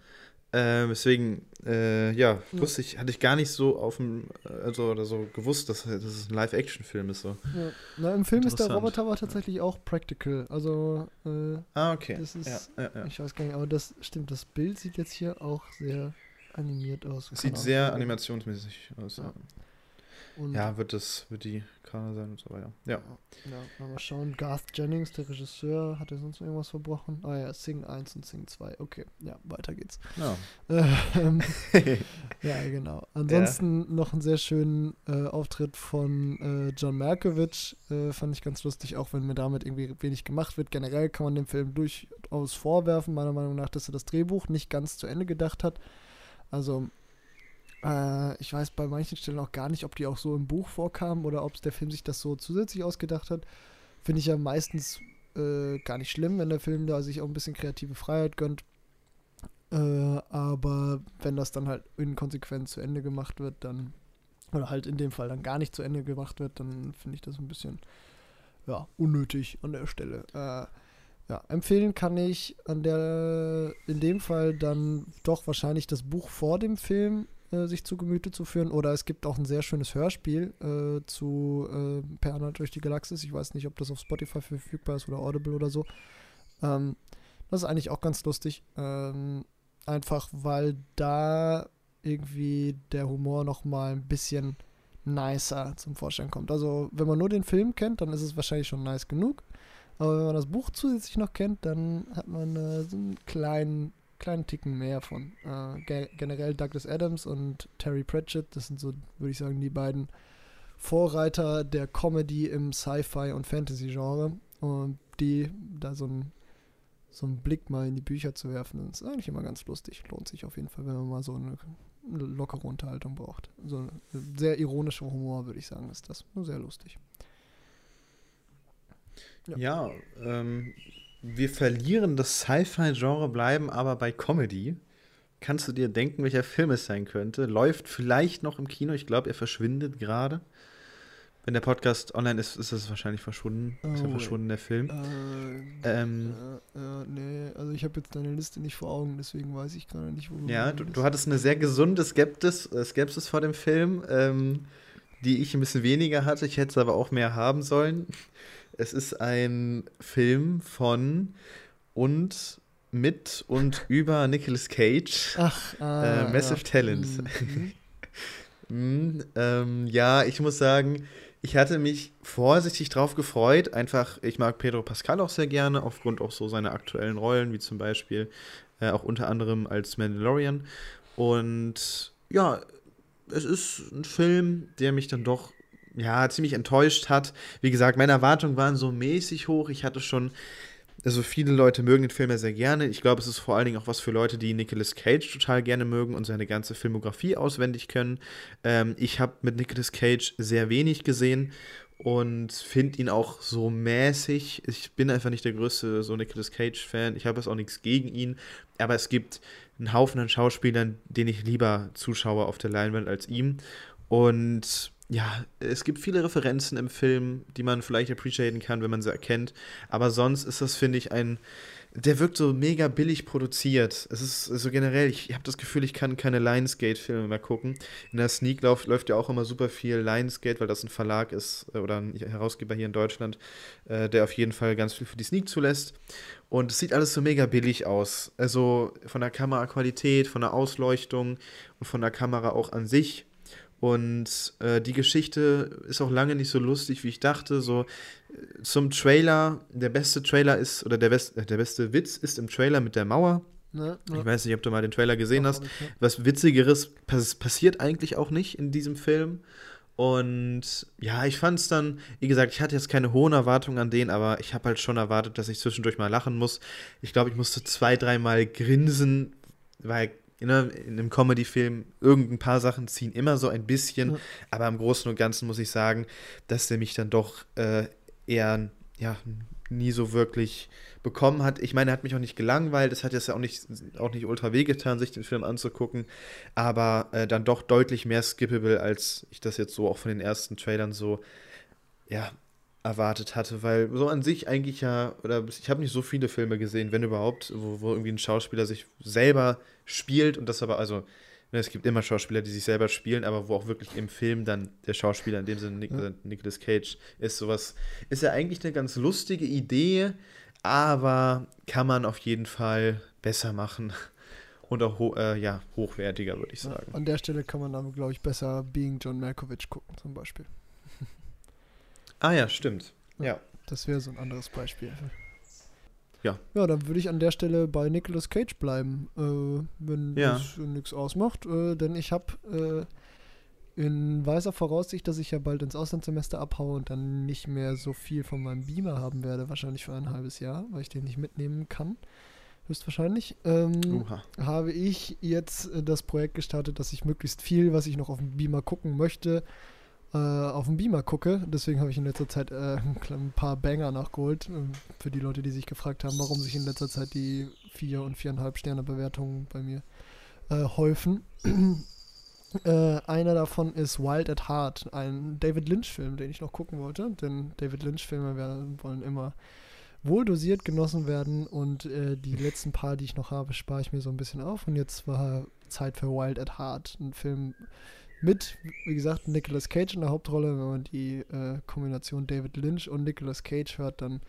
äh, deswegen, äh, ja, wusste ich, hatte ich gar nicht so auf dem, also oder so gewusst, dass, dass es ein Live-Action-Film ist. So. Ja. Na, im Film ist der Roboter aber tatsächlich auch practical. Also, äh, ah, okay. Das ist, ja, ja, ja. ich weiß gar nicht, aber das stimmt, das Bild sieht jetzt hier auch sehr animiert aus. Es sieht sehr animationsmäßig aus. Ja. Und ja, wird das, wird die Kana sein und so weiter. Ja. Ja, mal schauen. Garth Jennings, der Regisseur, hat er sonst irgendwas verbrochen? Ah ja, Sing 1 und Sing 2. Okay, ja, weiter geht's. Ja, ähm, ja genau. Ansonsten ja. noch einen sehr schönen äh, Auftritt von äh, John Malkovich. Äh, fand ich ganz lustig, auch wenn mir damit irgendwie wenig gemacht wird. Generell kann man dem Film durchaus vorwerfen, meiner Meinung nach, dass er das Drehbuch nicht ganz zu Ende gedacht hat. Also äh, ich weiß bei manchen Stellen auch gar nicht, ob die auch so im Buch vorkamen oder ob der Film sich das so zusätzlich ausgedacht hat. Finde ich ja meistens äh, gar nicht schlimm, wenn der Film da sich auch ein bisschen kreative Freiheit gönnt. Äh, aber wenn das dann halt inkonsequent zu Ende gemacht wird, dann, oder halt in dem Fall dann gar nicht zu Ende gemacht wird, dann finde ich das ein bisschen, ja, unnötig an der Stelle. Äh, ja, empfehlen kann ich an der, in dem Fall dann doch wahrscheinlich das Buch vor dem Film, äh, sich zu Gemüte zu führen. Oder es gibt auch ein sehr schönes Hörspiel äh, zu äh, Per Anhalt durch die Galaxis. Ich weiß nicht, ob das auf Spotify verfügbar ist oder Audible oder so. Ähm, das ist eigentlich auch ganz lustig. Ähm, einfach weil da irgendwie der Humor noch mal ein bisschen nicer zum Vorschein kommt. Also wenn man nur den Film kennt, dann ist es wahrscheinlich schon nice genug. Aber wenn man das Buch zusätzlich noch kennt, dann hat man äh, so einen kleinen kleinen Ticken mehr von. Äh, ge generell Douglas Adams und Terry Pratchett, das sind so, würde ich sagen, die beiden Vorreiter der Comedy im Sci-Fi und Fantasy-Genre. Und die da so ein so einen Blick mal in die Bücher zu werfen, ist eigentlich immer ganz lustig. Lohnt sich auf jeden Fall, wenn man mal so eine, eine lockere Unterhaltung braucht. So ein sehr ironischer Humor, würde ich sagen, ist das. Nur sehr lustig. Ja, ja ähm, wir verlieren das Sci-Fi-Genre, bleiben aber bei Comedy. Kannst du dir denken, welcher Film es sein könnte? Läuft vielleicht noch im Kino. Ich glaube, er verschwindet gerade. Wenn der Podcast online ist, ist es wahrscheinlich verschwunden. Oh, ist ja verschwunden, der Film. Äh, ähm, äh, äh, nee, also ich habe jetzt deine Liste nicht vor Augen, deswegen weiß ich gerade nicht, wo du Ja, du, du, hattest eine sehr gesunde Skeptis, äh, Skepsis vor dem Film, ähm, die ich ein bisschen weniger hatte. Ich hätte es aber auch mehr haben sollen. Es ist ein Film von und mit und über Nicolas Cage. Ach, ah, äh, Massive ja. Talent. Mhm. mm, ähm, ja, ich muss sagen, ich hatte mich vorsichtig drauf gefreut. Einfach, ich mag Pedro Pascal auch sehr gerne, aufgrund auch so seiner aktuellen Rollen, wie zum Beispiel äh, auch unter anderem als Mandalorian. Und ja, es ist ein Film, der mich dann doch ja, ziemlich enttäuscht hat. Wie gesagt, meine Erwartungen waren so mäßig hoch. Ich hatte schon, also viele Leute mögen den Film ja sehr gerne. Ich glaube, es ist vor allen Dingen auch was für Leute, die Nicolas Cage total gerne mögen und seine ganze Filmografie auswendig können. Ähm, ich habe mit Nicolas Cage sehr wenig gesehen und finde ihn auch so mäßig. Ich bin einfach nicht der größte so Nicolas Cage-Fan. Ich habe jetzt auch nichts gegen ihn, aber es gibt einen Haufen an Schauspielern, denen ich lieber zuschaue auf der Leinwand als ihm. Und ja, es gibt viele Referenzen im Film, die man vielleicht appreciaten kann, wenn man sie erkennt. Aber sonst ist das, finde ich, ein. Der wirkt so mega billig produziert. Es ist so also generell, ich habe das Gefühl, ich kann keine Lionsgate-Filme mehr gucken. In der Sneak läuft, läuft ja auch immer super viel Lionsgate, weil das ein Verlag ist äh, oder ein Herausgeber hier in Deutschland, äh, der auf jeden Fall ganz viel für die Sneak zulässt. Und es sieht alles so mega billig aus. Also von der Kameraqualität, von der Ausleuchtung und von der Kamera auch an sich und äh, die Geschichte ist auch lange nicht so lustig, wie ich dachte. So äh, zum Trailer, der beste Trailer ist, oder der, best, äh, der beste Witz ist im Trailer mit der Mauer. Ja, ja. Ich weiß nicht, ob du mal den Trailer gesehen hast. Was Witzigeres pass passiert eigentlich auch nicht in diesem Film. Und ja, ich fand es dann, wie gesagt, ich hatte jetzt keine hohen Erwartungen an den, aber ich habe halt schon erwartet, dass ich zwischendurch mal lachen muss. Ich glaube, ich musste zwei, dreimal grinsen, weil ne, in einem Comedy-Film irgendein paar Sachen ziehen immer so ein bisschen, ja. aber im Großen und Ganzen muss ich sagen, dass der mich dann doch äh, eher ja, nie so wirklich bekommen hat. Ich meine, er hat mich auch nicht gelangweilt, es hat jetzt ja auch nicht, auch nicht ultra wehgetan, sich den Film anzugucken, aber äh, dann doch deutlich mehr skippable, als ich das jetzt so auch von den ersten Trailern so, ja, erwartet hatte, weil so an sich eigentlich ja, oder ich habe nicht so viele Filme gesehen, wenn überhaupt, wo, wo irgendwie ein Schauspieler sich selber spielt und das aber, also ne, es gibt immer Schauspieler, die sich selber spielen, aber wo auch wirklich im Film dann der Schauspieler, in dem Sinne Nic ja. Nicolas Cage, ist sowas, ist ja eigentlich eine ganz lustige Idee, aber kann man auf jeden Fall besser machen und auch ho äh, ja, hochwertiger, würde ich sagen. Ja, an der Stelle kann man dann, glaube ich, besser Being John Malkovich gucken, zum Beispiel. Ah ja, stimmt. Ja. Das wäre so ein anderes Beispiel. Ja. Ja, dann würde ich an der Stelle bei Nicolas Cage bleiben, äh, wenn ja. das nichts ausmacht. Äh, denn ich habe äh, in weiser Voraussicht, dass ich ja bald ins Auslandssemester abhaue und dann nicht mehr so viel von meinem Beamer haben werde, wahrscheinlich für ein halbes Jahr, weil ich den nicht mitnehmen kann. Höchstwahrscheinlich. Ähm, habe ich jetzt äh, das Projekt gestartet, dass ich möglichst viel, was ich noch auf dem Beamer gucken möchte, äh, auf dem Beamer gucke. Deswegen habe ich in letzter Zeit äh, ein paar Banger nachgeholt. Äh, für die Leute, die sich gefragt haben, warum sich in letzter Zeit die 4 und 4,5 Sterne Bewertungen bei mir äh, häufen. Äh, einer davon ist Wild at Heart, ein David Lynch-Film, den ich noch gucken wollte. Denn David Lynch-Filme wollen immer wohl dosiert genossen werden und äh, die letzten paar, die ich noch habe, spare ich mir so ein bisschen auf. Und jetzt war Zeit für Wild at Heart, ein Film, mit, wie gesagt, Nicolas Cage in der Hauptrolle. Wenn man die äh, Kombination David Lynch und Nicolas Cage hört, dann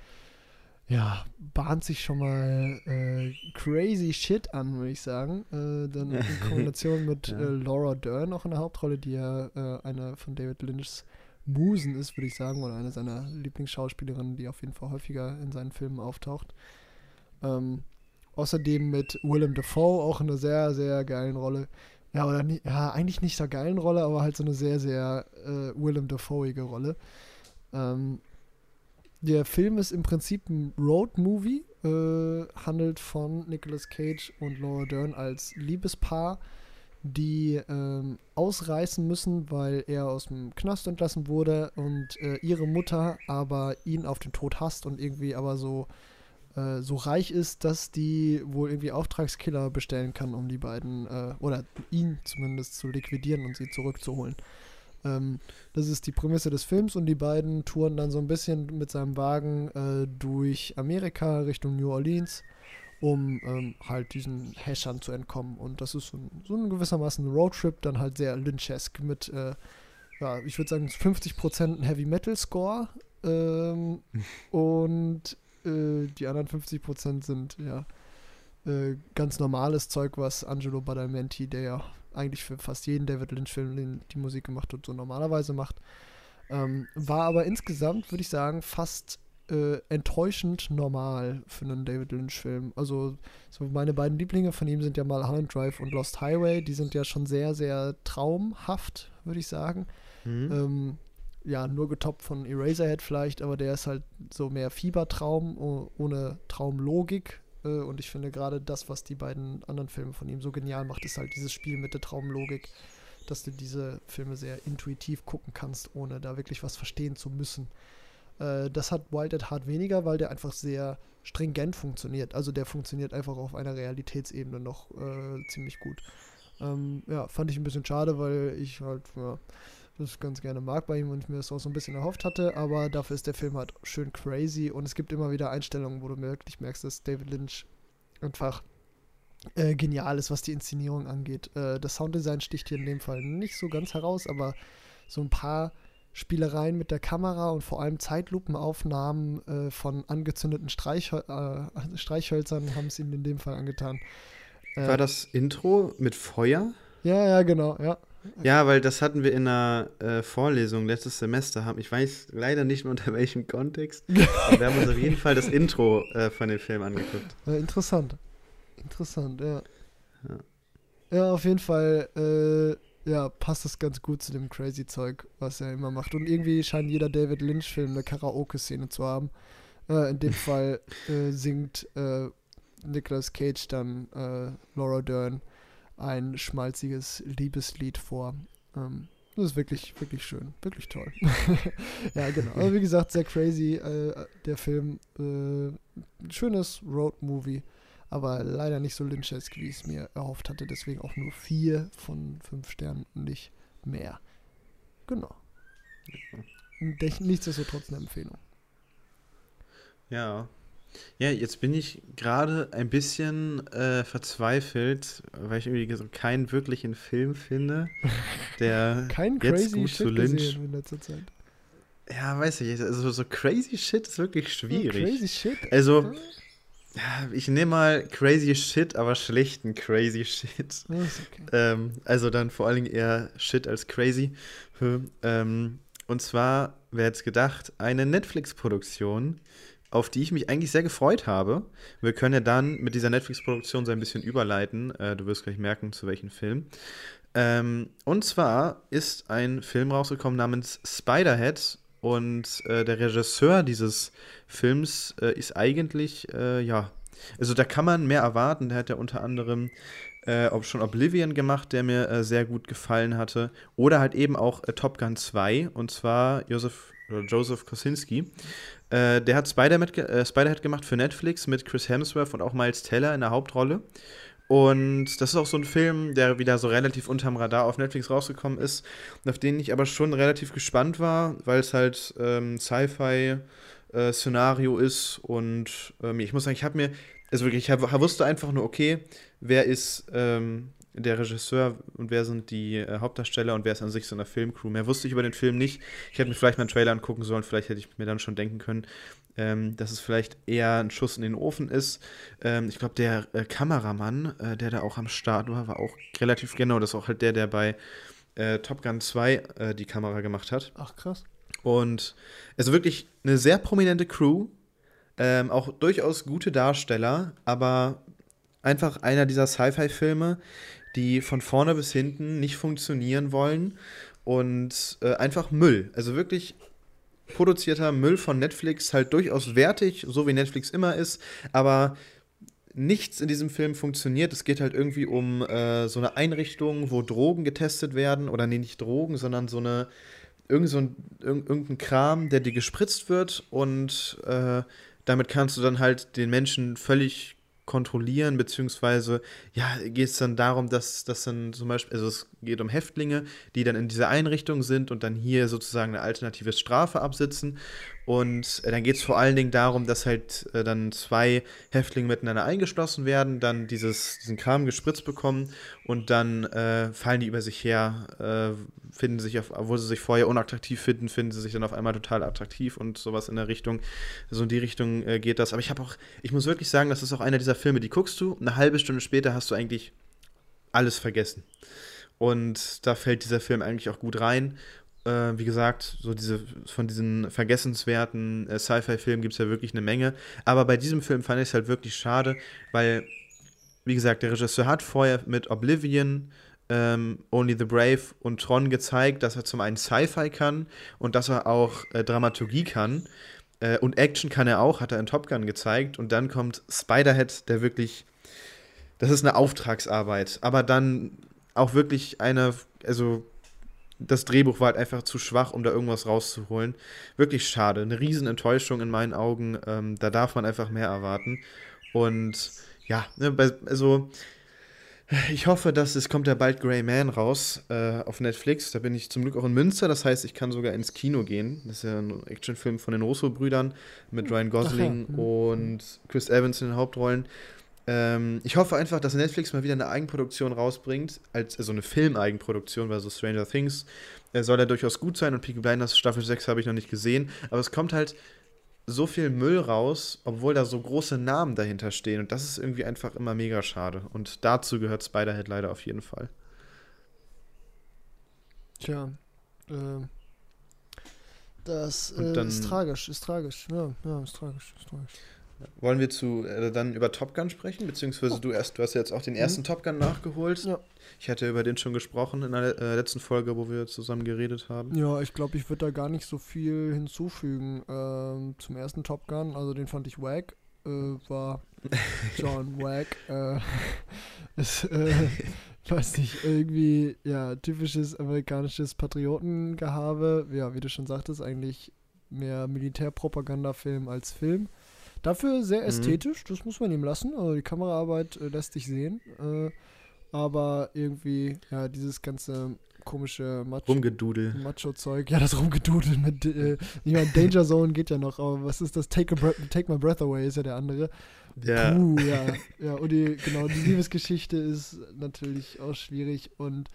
ja, bahnt sich schon mal äh, crazy shit an, würde ich sagen. Äh, dann in Kombination mit ja. äh, Laura Dern auch in der Hauptrolle, die ja äh, eine von David Lynchs Musen ist, würde ich sagen, oder eine seiner Lieblingsschauspielerinnen, die auf jeden Fall häufiger in seinen Filmen auftaucht. Ähm, außerdem mit Willem Dafoe auch in einer sehr, sehr geilen Rolle. Ja, oder nie, ja, eigentlich nicht so geilen Rolle, aber halt so eine sehr, sehr äh, Willem Dafoeige Rolle. Ähm, der Film ist im Prinzip ein Road-Movie, äh, handelt von Nicolas Cage und Laura Dern als Liebespaar, die ähm, ausreißen müssen, weil er aus dem Knast entlassen wurde und äh, ihre Mutter aber ihn auf den Tod hasst und irgendwie aber so äh, so reich ist, dass die wohl irgendwie Auftragskiller bestellen kann, um die beiden, äh, oder ihn zumindest zu liquidieren und sie zurückzuholen. Ähm, das ist die Prämisse des Films und die beiden touren dann so ein bisschen mit seinem Wagen äh, durch Amerika Richtung New Orleans, um ähm, halt diesen Häschern zu entkommen. Und das ist so ein, so ein gewissermaßen Roadtrip, dann halt sehr lynchesk mit, äh, ja, ich würde sagen 50% Heavy Metal Score. Ähm, und äh, die anderen 50% sind ja äh, ganz normales Zeug, was Angelo Badalamenti, der ja eigentlich für fast jeden David Lynch-Film die Musik gemacht hat, so normalerweise macht. Ähm, war aber insgesamt, würde ich sagen, fast äh, enttäuschend normal für einen David Lynch-Film. Also, so meine beiden Lieblinge von ihm sind ja mal Mulholland Drive und Lost Highway. Die sind ja schon sehr, sehr traumhaft, würde ich sagen. Mhm. Ähm, ja, nur getoppt von Eraserhead vielleicht, aber der ist halt so mehr Fiebertraum ohne Traumlogik. Äh, und ich finde gerade das, was die beiden anderen Filme von ihm so genial macht, ist halt dieses Spiel mit der Traumlogik, dass du diese Filme sehr intuitiv gucken kannst, ohne da wirklich was verstehen zu müssen. Äh, das hat Wild at Heart weniger, weil der einfach sehr stringent funktioniert. Also der funktioniert einfach auf einer Realitätsebene noch äh, ziemlich gut. Ähm, ja, fand ich ein bisschen schade, weil ich halt, ja, das ganz gerne mag bei ihm und ich mir das auch so ein bisschen erhofft hatte, aber dafür ist der Film halt schön crazy und es gibt immer wieder Einstellungen, wo du wirklich merkst, dass David Lynch einfach äh, genial ist, was die Inszenierung angeht. Äh, das Sounddesign sticht hier in dem Fall nicht so ganz heraus, aber so ein paar Spielereien mit der Kamera und vor allem Zeitlupenaufnahmen äh, von angezündeten Streichhöl äh, Streichhölzern haben es ihm in dem Fall angetan. War äh, das Intro mit Feuer? Ja, ja, genau, ja. Ja, weil das hatten wir in einer äh, Vorlesung letztes Semester. Ich weiß leider nicht mehr unter welchem Kontext. aber wir haben uns auf jeden Fall das Intro äh, von dem Film angeguckt. Ja, interessant. Interessant, ja. ja. Ja, auf jeden Fall. Äh, ja, passt das ganz gut zu dem crazy Zeug, was er immer macht. Und irgendwie scheint jeder David Lynch-Film eine Karaoke-Szene zu haben. Äh, in dem Fall äh, singt äh, Nicolas Cage dann äh, Laura Dern ein schmalziges Liebeslied vor. Ähm, das ist wirklich, wirklich schön. Wirklich toll. ja, genau. Aber wie gesagt, sehr crazy, äh, der Film. Äh, schönes Road-Movie, aber leider nicht so lynchesk, wie ich es mir erhofft hatte. Deswegen auch nur vier von fünf Sternen und nicht mehr. Genau. Nichtsdestotrotz eine Empfehlung. Ja, ja, jetzt bin ich gerade ein bisschen äh, verzweifelt, weil ich irgendwie so keinen wirklichen Film finde, der Kein jetzt crazy gut Shit zu Lynch. in letzter Zeit. Ja, weiß ich, also so crazy Shit ist wirklich schwierig. Oh, crazy Shit? Also, ja, ich nehme mal crazy Shit, aber schlechten crazy Shit. Oh, okay. ähm, also dann vor allen Dingen eher Shit als crazy. Ähm, und zwar, wer jetzt gedacht, eine Netflix-Produktion auf die ich mich eigentlich sehr gefreut habe. Wir können ja dann mit dieser Netflix-Produktion so ein bisschen überleiten. Äh, du wirst gleich merken, zu welchem Film. Ähm, und zwar ist ein Film rausgekommen namens Spiderhead und äh, der Regisseur dieses Films äh, ist eigentlich, äh, ja, also da kann man mehr erwarten. Der hat ja unter anderem äh, auch schon Oblivion gemacht, der mir äh, sehr gut gefallen hatte. Oder halt eben auch Top Gun 2 und zwar Joseph, Joseph Kosinski. Äh, der hat Spider-Head äh, Spider gemacht für Netflix mit Chris Hemsworth und auch Miles Teller in der Hauptrolle. Und das ist auch so ein Film, der wieder so relativ unterm Radar auf Netflix rausgekommen ist, auf den ich aber schon relativ gespannt war, weil es halt ähm, Sci-Fi-Szenario äh, ist. Und ähm, ich muss sagen, ich habe mir, also wirklich, ich wusste einfach nur, okay, wer ist ähm, der Regisseur und wer sind die äh, Hauptdarsteller und wer ist an sich so eine Filmcrew. Mehr wusste ich über den Film nicht. Ich hätte mir vielleicht mal einen Trailer angucken sollen, vielleicht hätte ich mir dann schon denken können, ähm, dass es vielleicht eher ein Schuss in den Ofen ist. Ähm, ich glaube, der äh, Kameramann, äh, der da auch am Start war, war auch relativ genau. Das ist auch halt der, der bei äh, Top Gun 2 äh, die Kamera gemacht hat. Ach, krass. Und also wirklich eine sehr prominente Crew. Ähm, auch durchaus gute Darsteller, aber einfach einer dieser Sci-Fi-Filme, die von vorne bis hinten nicht funktionieren wollen und äh, einfach Müll. Also wirklich produzierter Müll von Netflix, halt durchaus wertig, so wie Netflix immer ist, aber nichts in diesem Film funktioniert. Es geht halt irgendwie um äh, so eine Einrichtung, wo Drogen getestet werden, oder nee, nicht Drogen, sondern so eine, irgend so ein, irg irgendein Kram, der dir gespritzt wird und äh, damit kannst du dann halt den Menschen völlig kontrollieren, beziehungsweise, ja, geht es dann darum, dass das dann zum Beispiel, also es geht um Häftlinge, die dann in dieser Einrichtung sind und dann hier sozusagen eine alternative Strafe absitzen. Und äh, dann geht es vor allen Dingen darum, dass halt äh, dann zwei Häftlinge miteinander eingeschlossen werden, dann dieses, diesen Kram gespritzt bekommen und dann äh, fallen die über sich her, äh, finden sich, auf, obwohl sie sich vorher unattraktiv finden, finden sie sich dann auf einmal total attraktiv und sowas in der Richtung. So in die Richtung äh, geht das. Aber ich habe auch, ich muss wirklich sagen, das ist auch einer dieser Filme, die guckst du, eine halbe Stunde später hast du eigentlich alles vergessen. Und da fällt dieser Film eigentlich auch gut rein äh, wie gesagt, so diese von diesen vergessenswerten äh, Sci-Fi-Filmen gibt es ja wirklich eine Menge. Aber bei diesem Film fand ich es halt wirklich schade, weil, wie gesagt, der Regisseur hat vorher mit Oblivion, ähm, Only the Brave und Tron gezeigt, dass er zum einen Sci-Fi kann und dass er auch äh, Dramaturgie kann. Äh, und Action kann er auch, hat er in Top Gun gezeigt. Und dann kommt Spiderhead, der wirklich. Das ist eine Auftragsarbeit, aber dann auch wirklich eine, also das Drehbuch war halt einfach zu schwach, um da irgendwas rauszuholen. Wirklich schade. Eine Riesenenttäuschung in meinen Augen. Ähm, da darf man einfach mehr erwarten. Und ja, ne, also ich hoffe, dass es kommt ja bald Grey Man raus äh, auf Netflix. Da bin ich zum Glück auch in Münster. Das heißt, ich kann sogar ins Kino gehen. Das ist ja ein Actionfilm von den Russo-Brüdern mit Ryan Gosling Ach, ja. und Chris Evans in den Hauptrollen. Ähm, ich hoffe einfach, dass Netflix mal wieder eine Eigenproduktion rausbringt, als also eine Film-Eigenproduktion, weil so Stranger Things äh, soll ja durchaus gut sein und Peaky Blinders Staffel 6 habe ich noch nicht gesehen, aber es kommt halt so viel Müll raus, obwohl da so große Namen dahinter stehen und das ist irgendwie einfach immer mega schade und dazu gehört Spiderhead leider auf jeden Fall. Tja, äh, das äh, dann, ist tragisch, ist tragisch, ja, ja, ist tragisch, ist tragisch. Wollen wir zu, äh, dann über Top Gun sprechen? Beziehungsweise oh. du erst, du hast ja jetzt auch den ersten mhm. Top Gun nachgeholt. Ja. Ich hatte über den schon gesprochen in der äh, letzten Folge, wo wir zusammen geredet haben. Ja, ich glaube, ich würde da gar nicht so viel hinzufügen ähm, zum ersten Top Gun. Also den fand ich wack. Äh, war John Wack. Äh, ist, äh, weiß nicht, irgendwie, ja, typisches amerikanisches Patriotengehabe. Ja, wie du schon sagtest, eigentlich mehr Militärpropagandafilm als Film. Dafür sehr mhm. ästhetisch, das muss man ihm lassen. Also die Kameraarbeit äh, lässt sich sehen. Äh, aber irgendwie, ja, dieses ganze komische Macho, Rumgedudel. Macho-Zeug. Ja, das Rumgedudel mit, äh, ich meine, Danger Zone geht ja noch, aber was ist das? Take, a Take My Breath Away ist ja der andere. Ja. Puh, ja. ja, und die, genau, die Liebesgeschichte ist natürlich auch schwierig und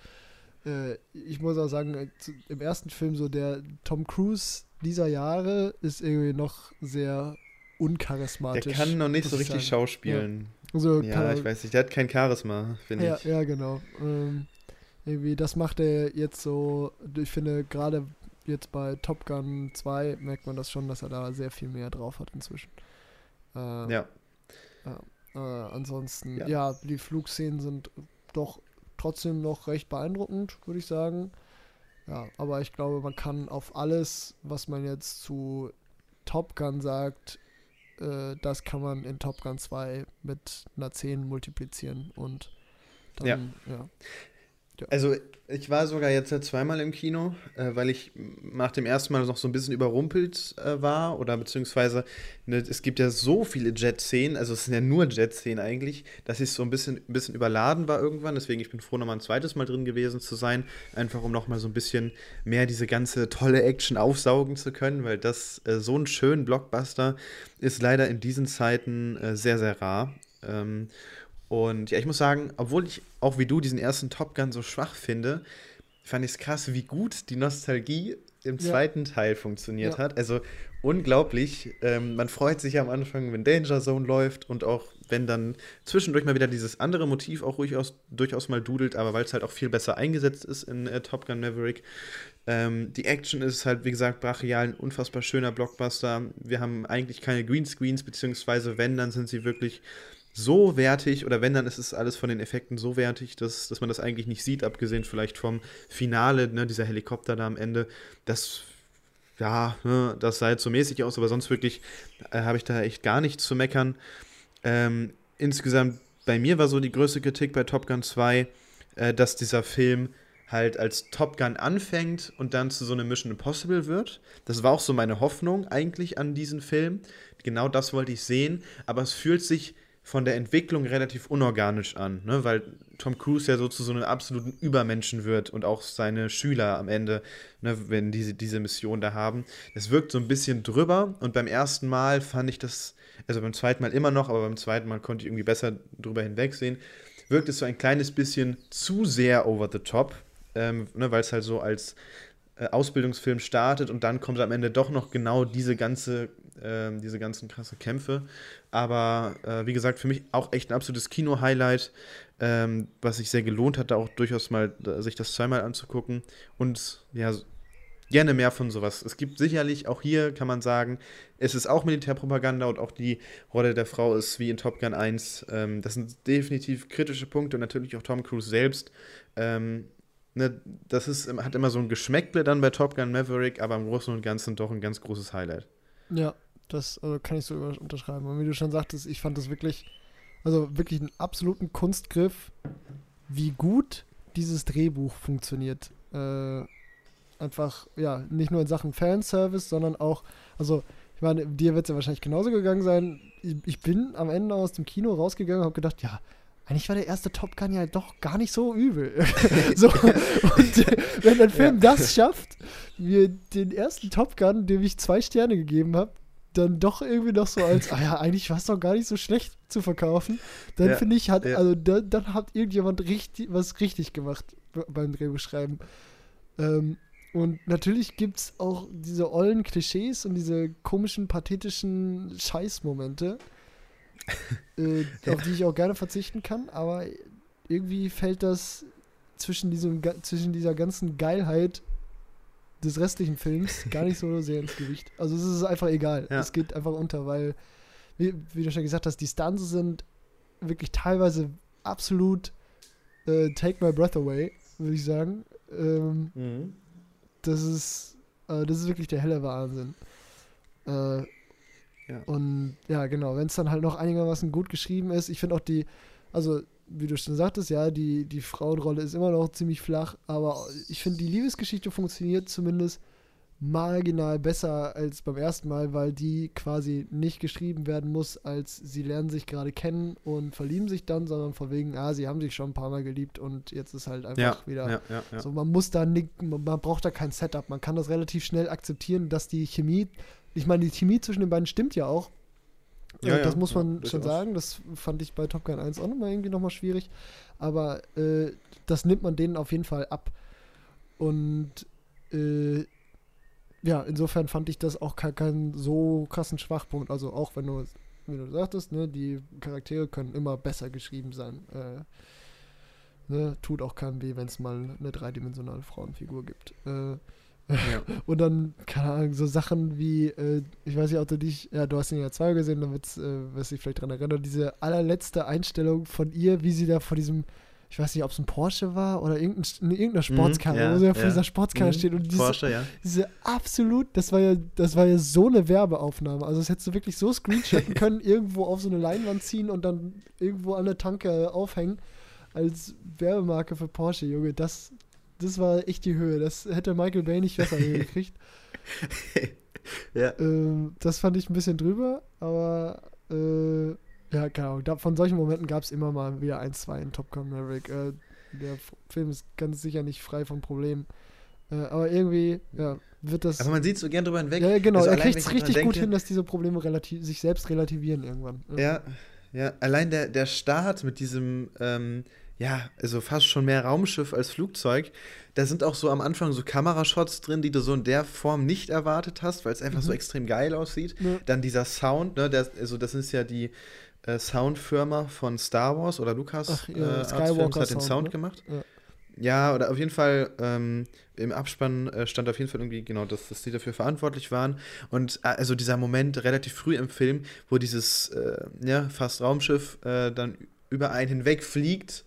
äh, ich muss auch sagen, äh, im ersten Film so der Tom Cruise dieser Jahre ist irgendwie noch sehr uncharismatisch. Der kann noch nicht so richtig schauspielen. Ja, also ja ich weiß nicht, der hat kein Charisma, finde ja, ich. Ja, genau. Ähm, irgendwie, das macht er jetzt so, ich finde gerade jetzt bei Top Gun 2 merkt man das schon, dass er da sehr viel mehr drauf hat inzwischen. Äh, ja. Äh, ansonsten, ja. ja, die Flugszenen sind doch trotzdem noch recht beeindruckend, würde ich sagen. Ja, aber ich glaube, man kann auf alles, was man jetzt zu Top Gun sagt, äh, das kann man in Top Gun 2 mit einer 10 multiplizieren und dann, ja. ja. Also ich war sogar jetzt zweimal im Kino, äh, weil ich nach dem ersten Mal noch so ein bisschen überrumpelt äh, war oder beziehungsweise ne, es gibt ja so viele Jet-Szenen, also es sind ja nur Jet-Szenen eigentlich, dass ich so ein bisschen, ein bisschen überladen war irgendwann. Deswegen ich bin froh, nochmal ein zweites Mal drin gewesen zu sein, einfach um nochmal so ein bisschen mehr diese ganze tolle Action aufsaugen zu können, weil das äh, so ein schöner Blockbuster ist leider in diesen Zeiten äh, sehr, sehr rar. Ähm, und ja, ich muss sagen, obwohl ich auch wie du diesen ersten Top Gun so schwach finde, fand ich es krass, wie gut die Nostalgie im ja. zweiten Teil funktioniert ja. hat. Also unglaublich. Ähm, man freut sich am Anfang, wenn Danger Zone läuft und auch wenn dann zwischendurch mal wieder dieses andere Motiv auch durchaus, durchaus mal dudelt, aber weil es halt auch viel besser eingesetzt ist in äh, Top Gun Maverick. Ähm, die Action ist halt, wie gesagt, brachial, ein unfassbar schöner Blockbuster. Wir haben eigentlich keine Greenscreens, beziehungsweise wenn, dann sind sie wirklich so wertig, oder wenn, dann ist es alles von den Effekten so wertig, dass, dass man das eigentlich nicht sieht, abgesehen vielleicht vom Finale, ne, dieser Helikopter da am Ende. Das, ja, ne, das sah jetzt so mäßig aus, aber sonst wirklich äh, habe ich da echt gar nichts zu meckern. Ähm, insgesamt, bei mir war so die größte Kritik bei Top Gun 2, äh, dass dieser Film halt als Top Gun anfängt und dann zu so einem Mission Impossible wird. Das war auch so meine Hoffnung eigentlich an diesen Film. Genau das wollte ich sehen, aber es fühlt sich von der Entwicklung relativ unorganisch an, ne? weil Tom Cruise ja so zu so einem absoluten Übermenschen wird und auch seine Schüler am Ende, ne, wenn diese, diese Mission da haben. Es wirkt so ein bisschen drüber und beim ersten Mal fand ich das, also beim zweiten Mal immer noch, aber beim zweiten Mal konnte ich irgendwie besser drüber hinwegsehen, wirkt es so ein kleines bisschen zu sehr over the top, ähm, ne, weil es halt so als Ausbildungsfilm startet und dann kommt am Ende doch noch genau diese ganze äh, diese ganzen krassen Kämpfe. Aber äh, wie gesagt, für mich auch echt ein absolutes Kino-Highlight, ähm, was sich sehr gelohnt hat, da auch durchaus mal äh, sich das zweimal anzugucken. Und ja, gerne mehr von sowas. Es gibt sicherlich, auch hier kann man sagen, es ist auch Militärpropaganda und auch die Rolle der Frau ist wie in Top Gun 1. Ähm, das sind definitiv kritische Punkte und natürlich auch Tom Cruise selbst. Ähm, ne, das ist, hat immer so ein Geschmäckle dann bei Top Gun Maverick, aber im Großen und Ganzen doch ein ganz großes Highlight. Ja, das also kann ich so unterschreiben. Und wie du schon sagtest, ich fand das wirklich, also wirklich einen absoluten Kunstgriff, wie gut dieses Drehbuch funktioniert. Äh, einfach, ja, nicht nur in Sachen Fanservice, sondern auch, also, ich meine, dir wird es ja wahrscheinlich genauso gegangen sein. Ich, ich bin am Ende aus dem Kino rausgegangen und habe gedacht, ja, eigentlich war der erste Top Gun ja doch gar nicht so übel. so, und wenn ein Film ja. das schafft, mir den ersten Top Gun, dem ich zwei Sterne gegeben habe, dann doch irgendwie noch so als, ah ja, eigentlich war es doch gar nicht so schlecht zu verkaufen, dann ja, finde ich, hat, ja. also da, dann hat irgendjemand richtig, was richtig gemacht beim Drehbuchschreiben. Ähm, und natürlich gibt es auch diese ollen Klischees und diese komischen, pathetischen Scheißmomente, äh, auf die ich auch gerne verzichten kann, aber irgendwie fällt das zwischen, diesem, zwischen dieser ganzen Geilheit des restlichen Films gar nicht so sehr ins Gewicht. Also es ist einfach egal. Ja. Es geht einfach unter, weil wie, wie, du schon gesagt hast, die Stunts sind wirklich teilweise absolut äh, Take My Breath Away, würde ich sagen. Ähm, mhm. Das ist äh, das ist wirklich der helle Wahnsinn. Äh, ja. Und ja, genau, wenn es dann halt noch einigermaßen gut geschrieben ist, ich finde auch die, also wie du schon sagtest, ja, die, die Frauenrolle ist immer noch ziemlich flach, aber ich finde, die Liebesgeschichte funktioniert zumindest marginal besser als beim ersten Mal, weil die quasi nicht geschrieben werden muss, als sie lernen sich gerade kennen und verlieben sich dann, sondern von wegen, ah, sie haben sich schon ein paar Mal geliebt und jetzt ist halt einfach ja, wieder ja, ja, so, man muss da nicht, man braucht da kein Setup, man kann das relativ schnell akzeptieren, dass die Chemie, ich meine, die Chemie zwischen den beiden stimmt ja auch. Ja, das muss man schon sagen, das fand ich bei Top Gun 1 auch nochmal irgendwie nochmal schwierig, aber äh, das nimmt man denen auf jeden Fall ab. Und äh, ja, insofern fand ich das auch keinen kein so krassen Schwachpunkt. Also auch wenn du, wie du sagtest, ne, die Charaktere können immer besser geschrieben sein. Äh, ne, tut auch keinem weh, wenn es mal eine dreidimensionale Frauenfigur gibt. Äh, ja. Und dann, keine Ahnung, so Sachen wie, äh, ich weiß nicht, ob du dich, ja, du hast ihn ja zwei gesehen, damit äh, wirst du dich vielleicht daran erinnern, diese allerletzte Einstellung von ihr, wie sie da vor diesem ich weiß nicht, ob es ein Porsche war oder irgendein, irgendeine mhm, Sportskarre, mm, ja, wo sie ja vor dieser Sportskarre mm, steht. Und diese, Porsche, ja. diese absolut, das war ja, das war ja so eine Werbeaufnahme. Also das hättest du wirklich so screenshotten können, irgendwo auf so eine Leinwand ziehen und dann irgendwo an der Tanke aufhängen als Werbemarke für Porsche, Junge. Das, das war echt die Höhe. Das hätte Michael Bay nicht besser hingekriegt. ja. Ähm, das fand ich ein bisschen drüber, aber äh, ja, genau. Da, von solchen Momenten gab es immer mal wieder ein, zwei in Top Gun Maverick. Äh, der Film ist ganz sicher nicht frei von Problemen. Äh, aber irgendwie, ja, wird das. Aber man sieht so gern drüber hinweg. Ja, genau. Also er kriegt es richtig gut hin, dass diese Probleme relativ, sich selbst relativieren irgendwann. Ja, ja. Allein der, der Start mit diesem, ähm, ja, also fast schon mehr Raumschiff als Flugzeug. Da sind auch so am Anfang so Kamerashots drin, die du so in der Form nicht erwartet hast, weil es einfach mhm. so extrem geil aussieht. Ja. Dann dieser Sound, ne, der, also das ist ja die äh, Soundfirma von Star Wars oder Lukas Ach, ja, äh, Skywalker hat den Sound, Sound ne? gemacht. Ja. ja. oder auf jeden Fall ähm, im Abspann äh, stand auf jeden Fall irgendwie, genau, dass, dass die dafür verantwortlich waren. Und äh, also dieser Moment relativ früh im Film, wo dieses äh, ja, fast Raumschiff äh, dann über einen hinweg fliegt.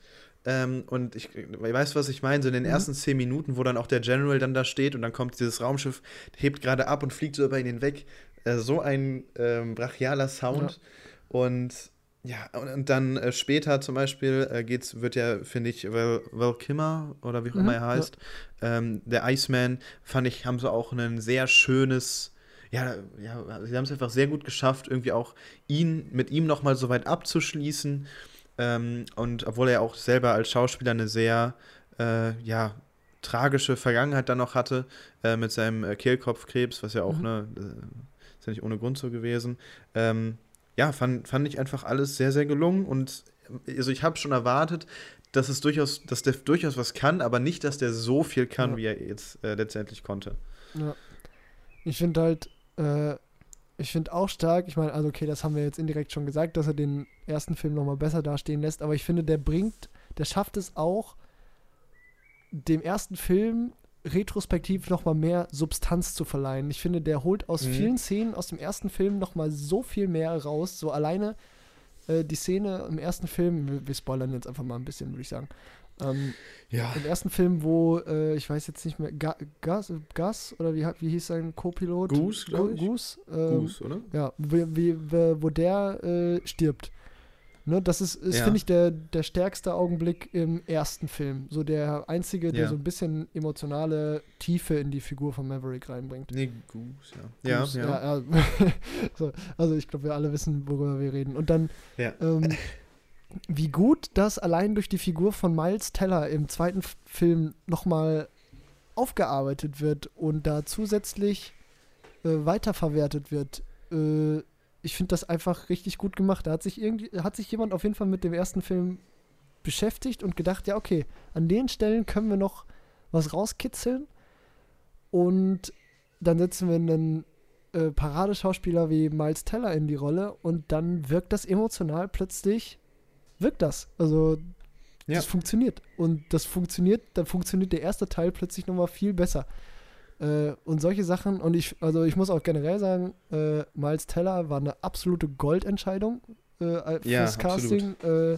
Ähm, und ich, ich weiß, was ich meine, so in den mhm. ersten zehn Minuten, wo dann auch der General dann da steht und dann kommt dieses Raumschiff, hebt gerade ab und fliegt so über ihn hinweg. so ein ähm, brachialer Sound. Ja und ja, und, und dann äh, später zum Beispiel äh, geht's, wird ja, finde ich, Val, Val Kimmer oder wie auch mhm, immer er heißt, ja. ähm, der Iceman, fand ich, haben sie auch ein sehr schönes, ja, ja sie haben es einfach sehr gut geschafft, irgendwie auch ihn, mit ihm nochmal so weit abzuschließen. Ähm, und obwohl er auch selber als Schauspieler eine sehr, äh, ja, tragische Vergangenheit dann noch hatte, äh, mit seinem äh, Kehlkopfkrebs, was ja auch, mhm. ne, äh, ist ja nicht ohne Grund so gewesen. Ähm, ja, fand, fand ich einfach alles sehr, sehr gelungen und also ich habe schon erwartet, dass es durchaus, dass der durchaus was kann, aber nicht, dass der so viel kann, ja. wie er jetzt äh, letztendlich konnte. Ja. Ich finde halt, äh, ich finde auch stark, ich meine, also okay, das haben wir jetzt indirekt schon gesagt, dass er den ersten Film nochmal besser dastehen lässt, aber ich finde, der bringt, der schafft es auch, dem ersten Film retrospektiv nochmal mehr Substanz zu verleihen. Ich finde, der holt aus mhm. vielen Szenen aus dem ersten Film nochmal so viel mehr raus. So alleine äh, die Szene im ersten Film, wir, wir, spoilern jetzt einfach mal ein bisschen, würde ich sagen. Ähm, ja. Im ersten Film, wo, äh, ich weiß jetzt nicht mehr, Ga Gas, Gas oder wie, wie hieß sein Co-Pilot? Goose, glaube ich. Goose, ähm, Goose, oder? Ja, wie, wie, wo der äh, stirbt. Ne, das ist, ist ja. finde ich, der, der stärkste Augenblick im ersten Film. So der einzige, der ja. so ein bisschen emotionale Tiefe in die Figur von Maverick reinbringt. Nee, Goose, ja. Goose, ja, ja. ja so, also ich glaube, wir alle wissen, worüber wir reden. Und dann, ähm, wie gut das allein durch die Figur von Miles Teller im zweiten Film nochmal aufgearbeitet wird und da zusätzlich äh, weiterverwertet wird. Äh, ich finde das einfach richtig gut gemacht. Da hat sich irgendwie, hat sich jemand auf jeden Fall mit dem ersten Film beschäftigt und gedacht, ja, okay, an den Stellen können wir noch was rauskitzeln. Und dann setzen wir einen äh, Paradeschauspieler wie Miles Teller in die Rolle und dann wirkt das emotional plötzlich, wirkt das. Also ja. das funktioniert. Und das funktioniert, dann funktioniert der erste Teil plötzlich nochmal viel besser. Äh, und solche Sachen, und ich, also ich muss auch generell sagen, äh, Miles Teller war eine absolute Goldentscheidung äh, fürs ja, Casting. Äh,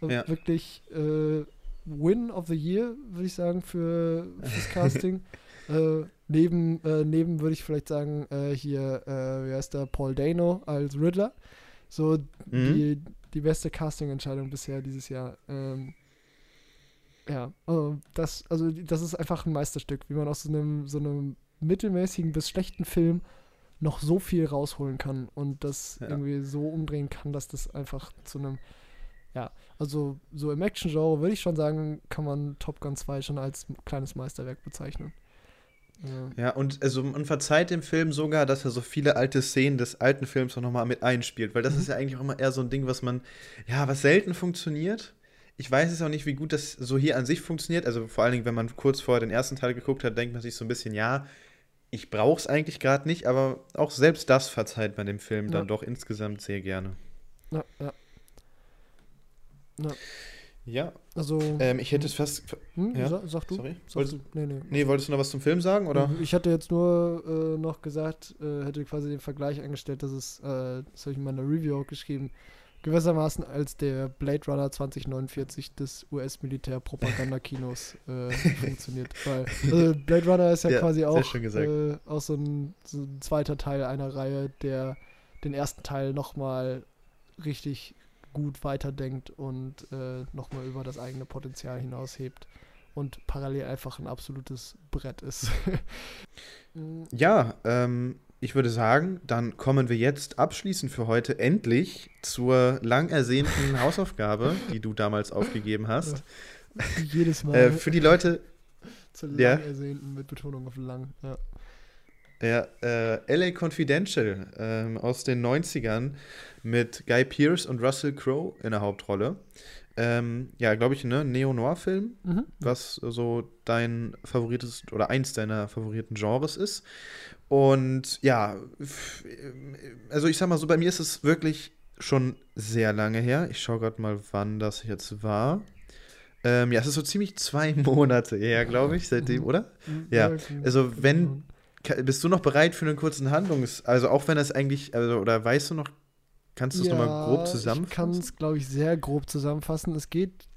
ja. Wirklich äh, Win of the Year, würde ich sagen, für fürs Casting. Äh, neben, neben würde ich vielleicht sagen, hier, wie heißt der, Paul Dano als Riddler. So mhm. die, die beste Casting-Entscheidung bisher dieses Jahr. Ähm, ja, also das, also das ist einfach ein Meisterstück, wie man aus so einem, so einem mittelmäßigen bis schlechten Film noch so viel rausholen kann und das ja. irgendwie so umdrehen kann, dass das einfach zu einem, ja, also so im Action-Genre würde ich schon sagen, kann man Top Gun 2 schon als kleines Meisterwerk bezeichnen. Ja. ja, und also man verzeiht dem Film sogar, dass er so viele alte Szenen des alten Films auch nochmal mit einspielt, weil das mhm. ist ja eigentlich auch immer eher so ein Ding, was man, ja, was selten funktioniert ich weiß es auch nicht, wie gut das so hier an sich funktioniert. Also vor allen Dingen, wenn man kurz vorher den ersten Teil geguckt hat, denkt man sich so ein bisschen, ja, ich brauche es eigentlich gerade nicht, aber auch selbst das verzeiht man dem Film ja. dann doch insgesamt sehr gerne. Ja, ja. Ja. Ja. Also. Ähm, ich hätte es fast. Hm, ja? sag, sag, du. Sorry. Sag wolltest, du? Nee, nee. nee, wolltest du noch was zum Film sagen? Oder? Ich hatte jetzt nur äh, noch gesagt, äh, hätte quasi den Vergleich eingestellt, dass es, äh, das habe ich in meiner Review auch geschrieben, gewissermaßen als der Blade Runner 2049 des US-Militär-Propagandakinos äh, funktioniert. Weil also Blade Runner ist ja, ja quasi auch, äh, auch so ein, so ein, zweiter Teil einer Reihe, der den ersten Teil nochmal richtig gut weiterdenkt und äh, nochmal über das eigene Potenzial hinaushebt und parallel einfach ein absolutes Brett ist. ja, ähm, ich würde sagen, dann kommen wir jetzt abschließend für heute endlich zur lang ersehnten Hausaufgabe, die du damals aufgegeben hast. Jedes Mal. Äh, für die Leute. Zur lang ja. ersehnten mit Betonung auf lang, ja. Ja, äh, LA Confidential ähm, aus den 90ern mit Guy Pearce und Russell Crowe in der Hauptrolle. Ähm, ja, glaube ich, ne, Neo-Noir-Film, mhm. was so dein favorites oder eins deiner favoriten Genres ist. Und ja, also ich sag mal so, bei mir ist es wirklich schon sehr lange her. Ich schaue gerade mal, wann das jetzt war. Ähm, ja, es ist so ziemlich zwei Monate her, glaube ich, seitdem, oder? Ja, also wenn, bist du noch bereit für einen kurzen Handlungs-, also auch wenn das eigentlich, also, oder weißt du noch, kannst du es ja, nochmal grob zusammenfassen? Ich kann es, glaube ich, sehr grob zusammenfassen. Es geht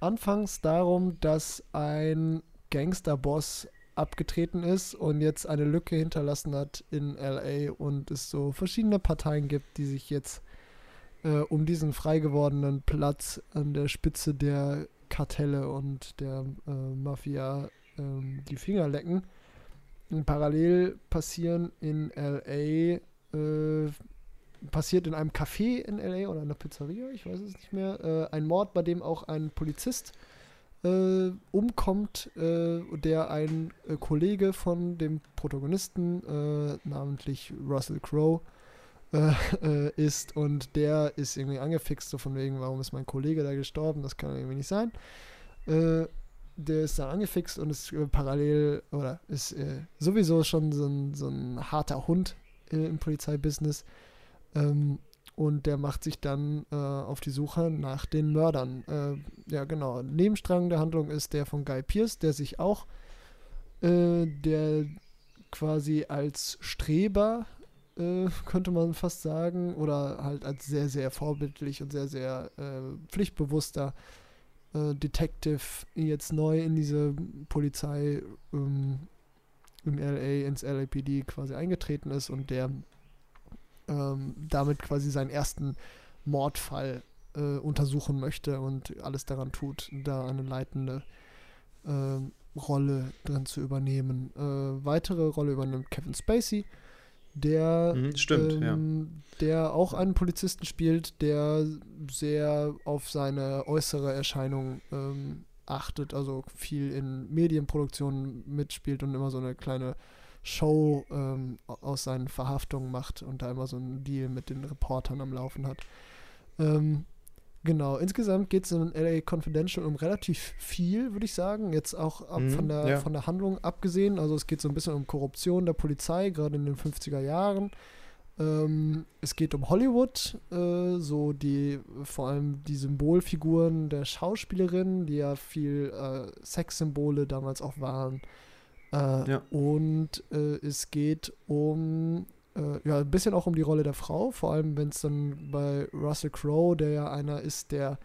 anfangs darum, dass ein Gangsterboss abgetreten ist und jetzt eine Lücke hinterlassen hat in LA und es so verschiedene Parteien gibt, die sich jetzt äh, um diesen frei gewordenen Platz an der Spitze der Kartelle und der äh, Mafia äh, die Finger lecken. Parallel passieren in LA äh, passiert in einem Café in LA oder einer Pizzeria, ich weiß es nicht mehr, äh, ein Mord, bei dem auch ein Polizist äh, umkommt, äh, der ein äh, Kollege von dem Protagonisten, äh, namentlich Russell Crowe, ist und der ist irgendwie angefixt, so von wegen, warum ist mein Kollege da gestorben, das kann irgendwie nicht sein. Der ist da angefixt und ist parallel oder ist sowieso schon so ein, so ein harter Hund im Polizeibusiness. Ähm, und der macht sich dann äh, auf die Suche nach den Mördern. Äh, ja, genau. Nebenstrang der Handlung ist der von Guy Pierce, der sich auch, äh, der quasi als Streber, äh, könnte man fast sagen, oder halt als sehr, sehr vorbildlich und sehr, sehr äh, pflichtbewusster äh, Detective jetzt neu in diese Polizei ähm, im LA, ins LAPD quasi eingetreten ist und der ähm, damit quasi seinen ersten Mordfall äh, untersuchen möchte und alles daran tut, da eine leitende äh, Rolle drin zu übernehmen. Äh, weitere Rolle übernimmt Kevin Spacey, der, mhm, stimmt, ähm, ja. der auch einen Polizisten spielt, der sehr auf seine äußere Erscheinung ähm, achtet, also viel in Medienproduktionen mitspielt und immer so eine kleine Show ähm, aus seinen Verhaftungen macht und da immer so einen Deal mit den Reportern am Laufen hat. Ähm, genau, insgesamt geht es in LA Confidential um relativ viel, würde ich sagen. Jetzt auch ab, mhm, von, der, ja. von der Handlung abgesehen. Also es geht so ein bisschen um Korruption der Polizei, gerade in den 50er Jahren. Ähm, es geht um Hollywood, äh, so die, vor allem die Symbolfiguren der Schauspielerin, die ja viel äh, Sexsymbole damals auch waren Äh, ja. Und äh, es geht um äh, ja, ein bisschen auch um die Rolle der Frau, vor allem wenn es dann bei Russell Crowe, der ja einer ist, der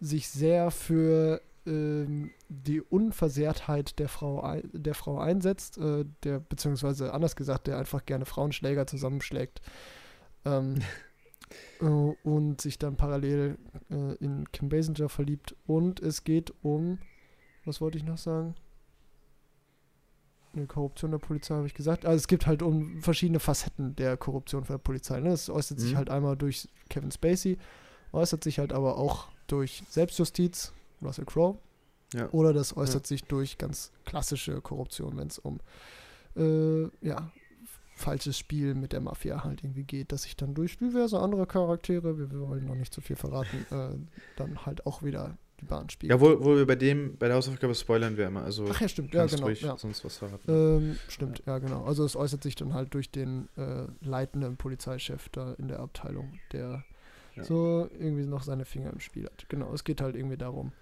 sich sehr für ähm, die Unversehrtheit der Frau, der Frau einsetzt, äh, der, beziehungsweise anders gesagt, der einfach gerne Frauenschläger zusammenschlägt. Ähm, äh, und sich dann parallel äh, in Kim Basinger verliebt. Und es geht um, was wollte ich noch sagen? Eine Korruption der Polizei, habe ich gesagt. Also es gibt halt um verschiedene Facetten der Korruption von der Polizei. Ne? Es äußert mhm. sich halt einmal durch Kevin Spacey, äußert sich halt aber auch durch Selbstjustiz, Russell Crowe. Ja. Oder das äußert ja. sich durch ganz klassische Korruption, wenn es um äh, ja, falsches Spiel mit der Mafia halt irgendwie geht, dass sich dann durch diverse andere Charaktere, wir, wir wollen noch nicht zu viel verraten, äh, dann halt auch wieder die Bahn spielen. Ja, wo, wo wir bei dem, bei der Hausaufgabe spoilern wir immer. Also Ach ja, stimmt, ja, genau. Ja. Sonst was verraten. Ähm, stimmt, ja. ja. genau. Also es äußert sich dann halt durch den äh, leitenden Polizeichef da in der Abteilung, der ja. so irgendwie noch seine Finger im Spiel hat. Genau, es geht halt irgendwie darum.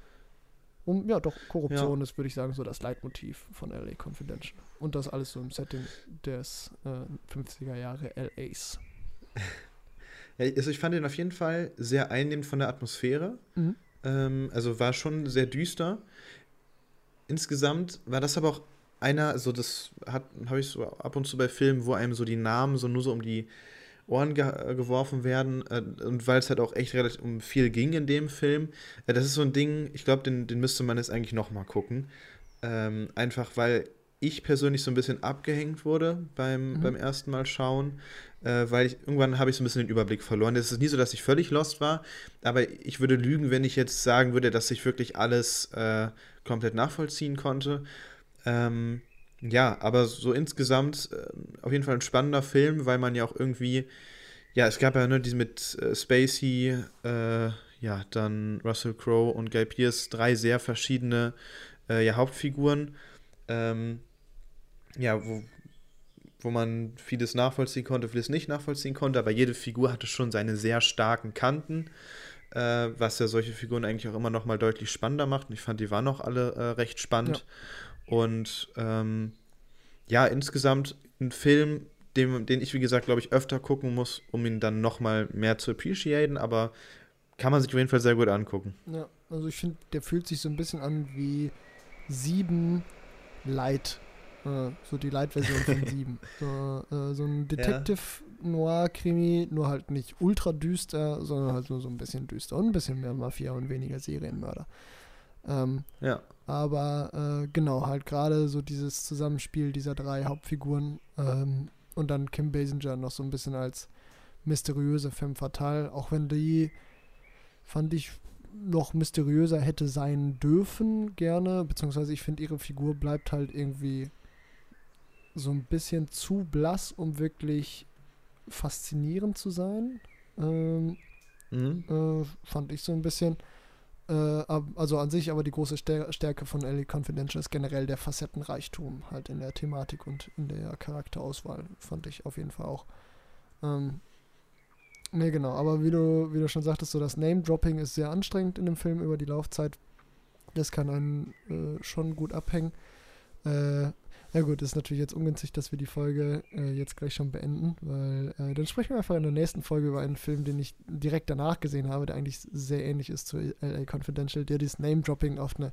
Um, ja, doch, Korruption ist, würde ich sagen, so das Leitmotiv von LA Confidential. Und das alles so im Setting des äh, 50er Jahre LAs. Also ich fand ihn auf jeden Fall sehr einnehmend von der Atmosphäre. Mhm. Ähm, also war schon sehr düster. Insgesamt war das aber auch einer, also das habe ich so ab und zu bei Filmen, wo einem so die Namen so nur so um die Ohren ge äh, geworfen werden. Äh, und weil es halt auch echt relativ um viel ging in dem Film. Äh, das ist so ein Ding, ich glaube, den, den müsste man jetzt eigentlich nochmal gucken. Ähm, einfach weil ich persönlich so ein bisschen abgehängt wurde beim, mhm. beim ersten Mal schauen, äh, weil ich irgendwann habe ich so ein bisschen den Überblick verloren. Es ist nie so, dass ich völlig lost war, aber ich würde lügen, wenn ich jetzt sagen würde, dass ich wirklich alles äh, komplett nachvollziehen konnte. Ähm, ja, aber so insgesamt äh, auf jeden Fall ein spannender Film, weil man ja auch irgendwie, ja, es gab ja ne, diese mit äh, Spacey, äh, ja, dann Russell Crowe und Guy Pierce, drei sehr verschiedene äh, ja, Hauptfiguren, ähm, ja, wo, wo man vieles nachvollziehen konnte, vieles nicht nachvollziehen konnte, aber jede Figur hatte schon seine sehr starken Kanten, äh, was ja solche Figuren eigentlich auch immer noch mal deutlich spannender macht. Und ich fand, die waren auch alle äh, recht spannend. Ja. Und ähm, ja, insgesamt ein Film, den, den ich, wie gesagt, glaube ich, öfter gucken muss, um ihn dann nochmal mehr zu appreciaten, aber kann man sich auf jeden Fall sehr gut angucken. Ja, also ich finde, der fühlt sich so ein bisschen an wie sieben Light. Äh, so die Light-Version von sieben. So, äh, so ein Detective-Noir-Krimi, nur halt nicht ultra düster, sondern halt nur so ein bisschen düster und ein bisschen mehr Mafia und weniger Serienmörder. Ähm, ja. Aber äh, genau, halt gerade so dieses Zusammenspiel dieser drei Hauptfiguren ähm, und dann Kim Basinger noch so ein bisschen als mysteriöse Femme Fatale, auch wenn die, fand ich, noch mysteriöser hätte sein dürfen, gerne, beziehungsweise ich finde, ihre Figur bleibt halt irgendwie so ein bisschen zu blass, um wirklich faszinierend zu sein. Ähm, mhm. äh, fand ich so ein bisschen. Äh, also an sich aber die große Stärke von LA Confidential ist generell der Facettenreichtum halt in der Thematik und in der Charakterauswahl, fand ich auf jeden Fall auch. Ähm, ne, genau, aber wie du, wie du schon sagtest, so das Name-Dropping ist sehr anstrengend in dem Film über die Laufzeit. Das kann einen äh, schon gut abhängen. Äh, ja gut, ist natürlich jetzt ungünstig, dass wir die Folge äh, jetzt gleich schon beenden, weil äh, dann sprechen wir einfach in der nächsten Folge über einen Film, den ich direkt danach gesehen habe, der eigentlich sehr ähnlich ist zu LA Confidential, der dieses Name-Dropping auf eine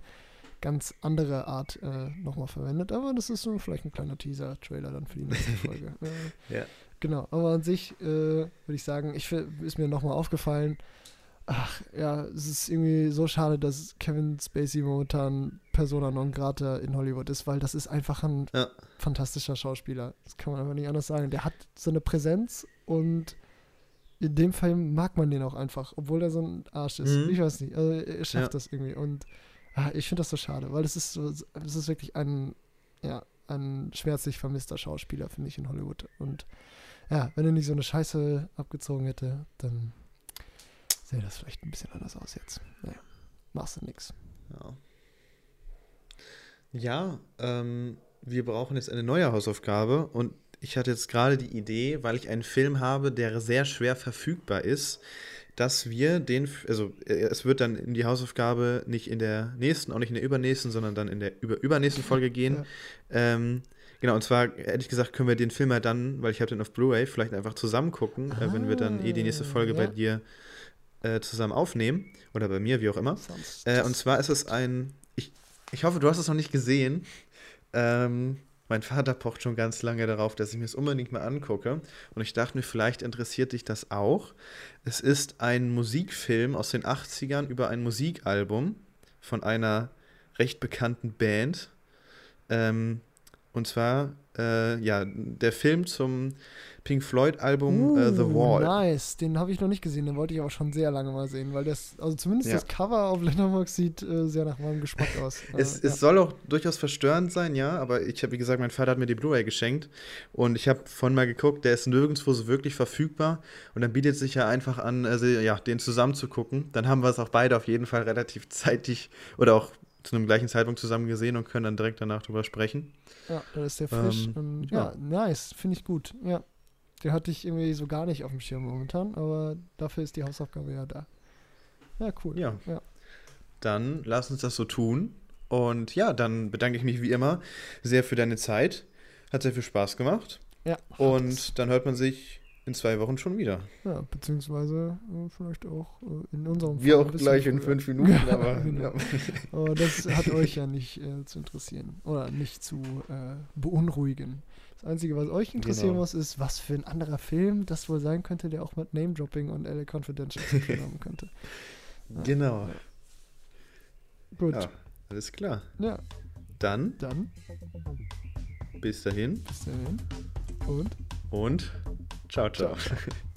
ganz andere Art äh, nochmal verwendet. Aber das ist so vielleicht ein kleiner Teaser-Trailer dann für die nächste Folge. Äh, ja. Genau, aber an sich äh, würde ich sagen, ich, ist mir nochmal aufgefallen, ach ja, es ist irgendwie so schade, dass Kevin Spacey momentan Persona non grata in Hollywood ist, weil das ist einfach ein ja. fantastischer Schauspieler. Das kann man einfach nicht anders sagen. Der hat so eine Präsenz und in dem Film mag man den auch einfach, obwohl er so ein Arsch ist. Mhm. Ich weiß nicht, also er schafft ja. das irgendwie und ach, ich finde das so schade, weil es ist es ist wirklich ein, ja, ein schmerzlich vermisster Schauspieler, finde ich, in Hollywood. Und ja, wenn er nicht so eine Scheiße abgezogen hätte, dann sähe das vielleicht ein bisschen anders aus jetzt. Naja, machst du nix. Ja. Ja, ähm, wir brauchen jetzt eine neue Hausaufgabe und ich hatte jetzt gerade die Idee, weil ich einen Film habe, der sehr schwer verfügbar ist, dass wir den, also äh, es wird dann in die Hausaufgabe nicht in der nächsten, auch nicht in der übernächsten, sondern dann in der über, übernächsten Folge gehen. Ja. Ähm, genau, und zwar, ehrlich gesagt, können wir den Film ja dann, weil ich habe den auf Blu-ray, vielleicht einfach zusammen gucken, ah, äh, wenn wir dann eh die nächste Folge ja. bei dir äh, zusammen aufnehmen. Oder bei mir, wie auch immer. Äh, und zwar ist es ein, ich, ich hoffe, du hast es noch nicht gesehen. Ähm, mein Vater pocht schon ganz lange darauf, dass ich mir es unbedingt mal angucke. Und ich dachte mir, vielleicht interessiert dich das auch. Es ist ein Musikfilm aus den 80ern über ein Musikalbum von einer recht bekannten Band. Ähm, und zwar, äh, ja, der Film zum Pink Floyd-Album uh, The Wall. Nice, den habe ich noch nicht gesehen, den wollte ich aber schon sehr lange mal sehen, weil das, also zumindest ja. das Cover auf Letterboxd sieht äh, sehr nach meinem Geschmack aus. es, äh, es soll auch durchaus verstörend sein, ja, aber ich habe, wie gesagt, mein Vater hat mir die Blu-ray geschenkt und ich habe vorhin mal geguckt, der ist nirgendwo so wirklich verfügbar und dann bietet sich ja einfach an, also ja, den zusammen zu gucken. Dann haben wir es auch beide auf jeden Fall relativ zeitig oder auch zu einem gleichen Zeitpunkt zusammen gesehen und können dann direkt danach drüber sprechen. Ja, da ist der frisch. Ähm, und, ja, ja, nice, finde ich gut. Ja. Den hatte ich irgendwie so gar nicht auf dem Schirm momentan, aber dafür ist die Hausaufgabe ja da. Ja, cool. Ja. ja. Dann lass uns das so tun. Und ja, dann bedanke ich mich wie immer sehr für deine Zeit. Hat sehr viel Spaß gemacht. Ja. Und dann hört man sich in zwei Wochen schon wieder. Ja, beziehungsweise äh, vielleicht auch äh, in unserem Fall. Wir auch gleich in fünf Minuten, aber. genau. ja. aber das hat euch ja nicht äh, zu interessieren oder nicht zu äh, beunruhigen. Das Einzige, was euch interessieren genau. muss, ist, was für ein anderer Film das wohl sein könnte, der auch mit Name-Dropping und LA Confidential zu tun haben könnte. Ja. Genau. Ja. Gut. Ja, alles klar. Ja. Dann. Dann. Bis dahin. Bis dahin. Und. Und. Ciao. ciao. ciao.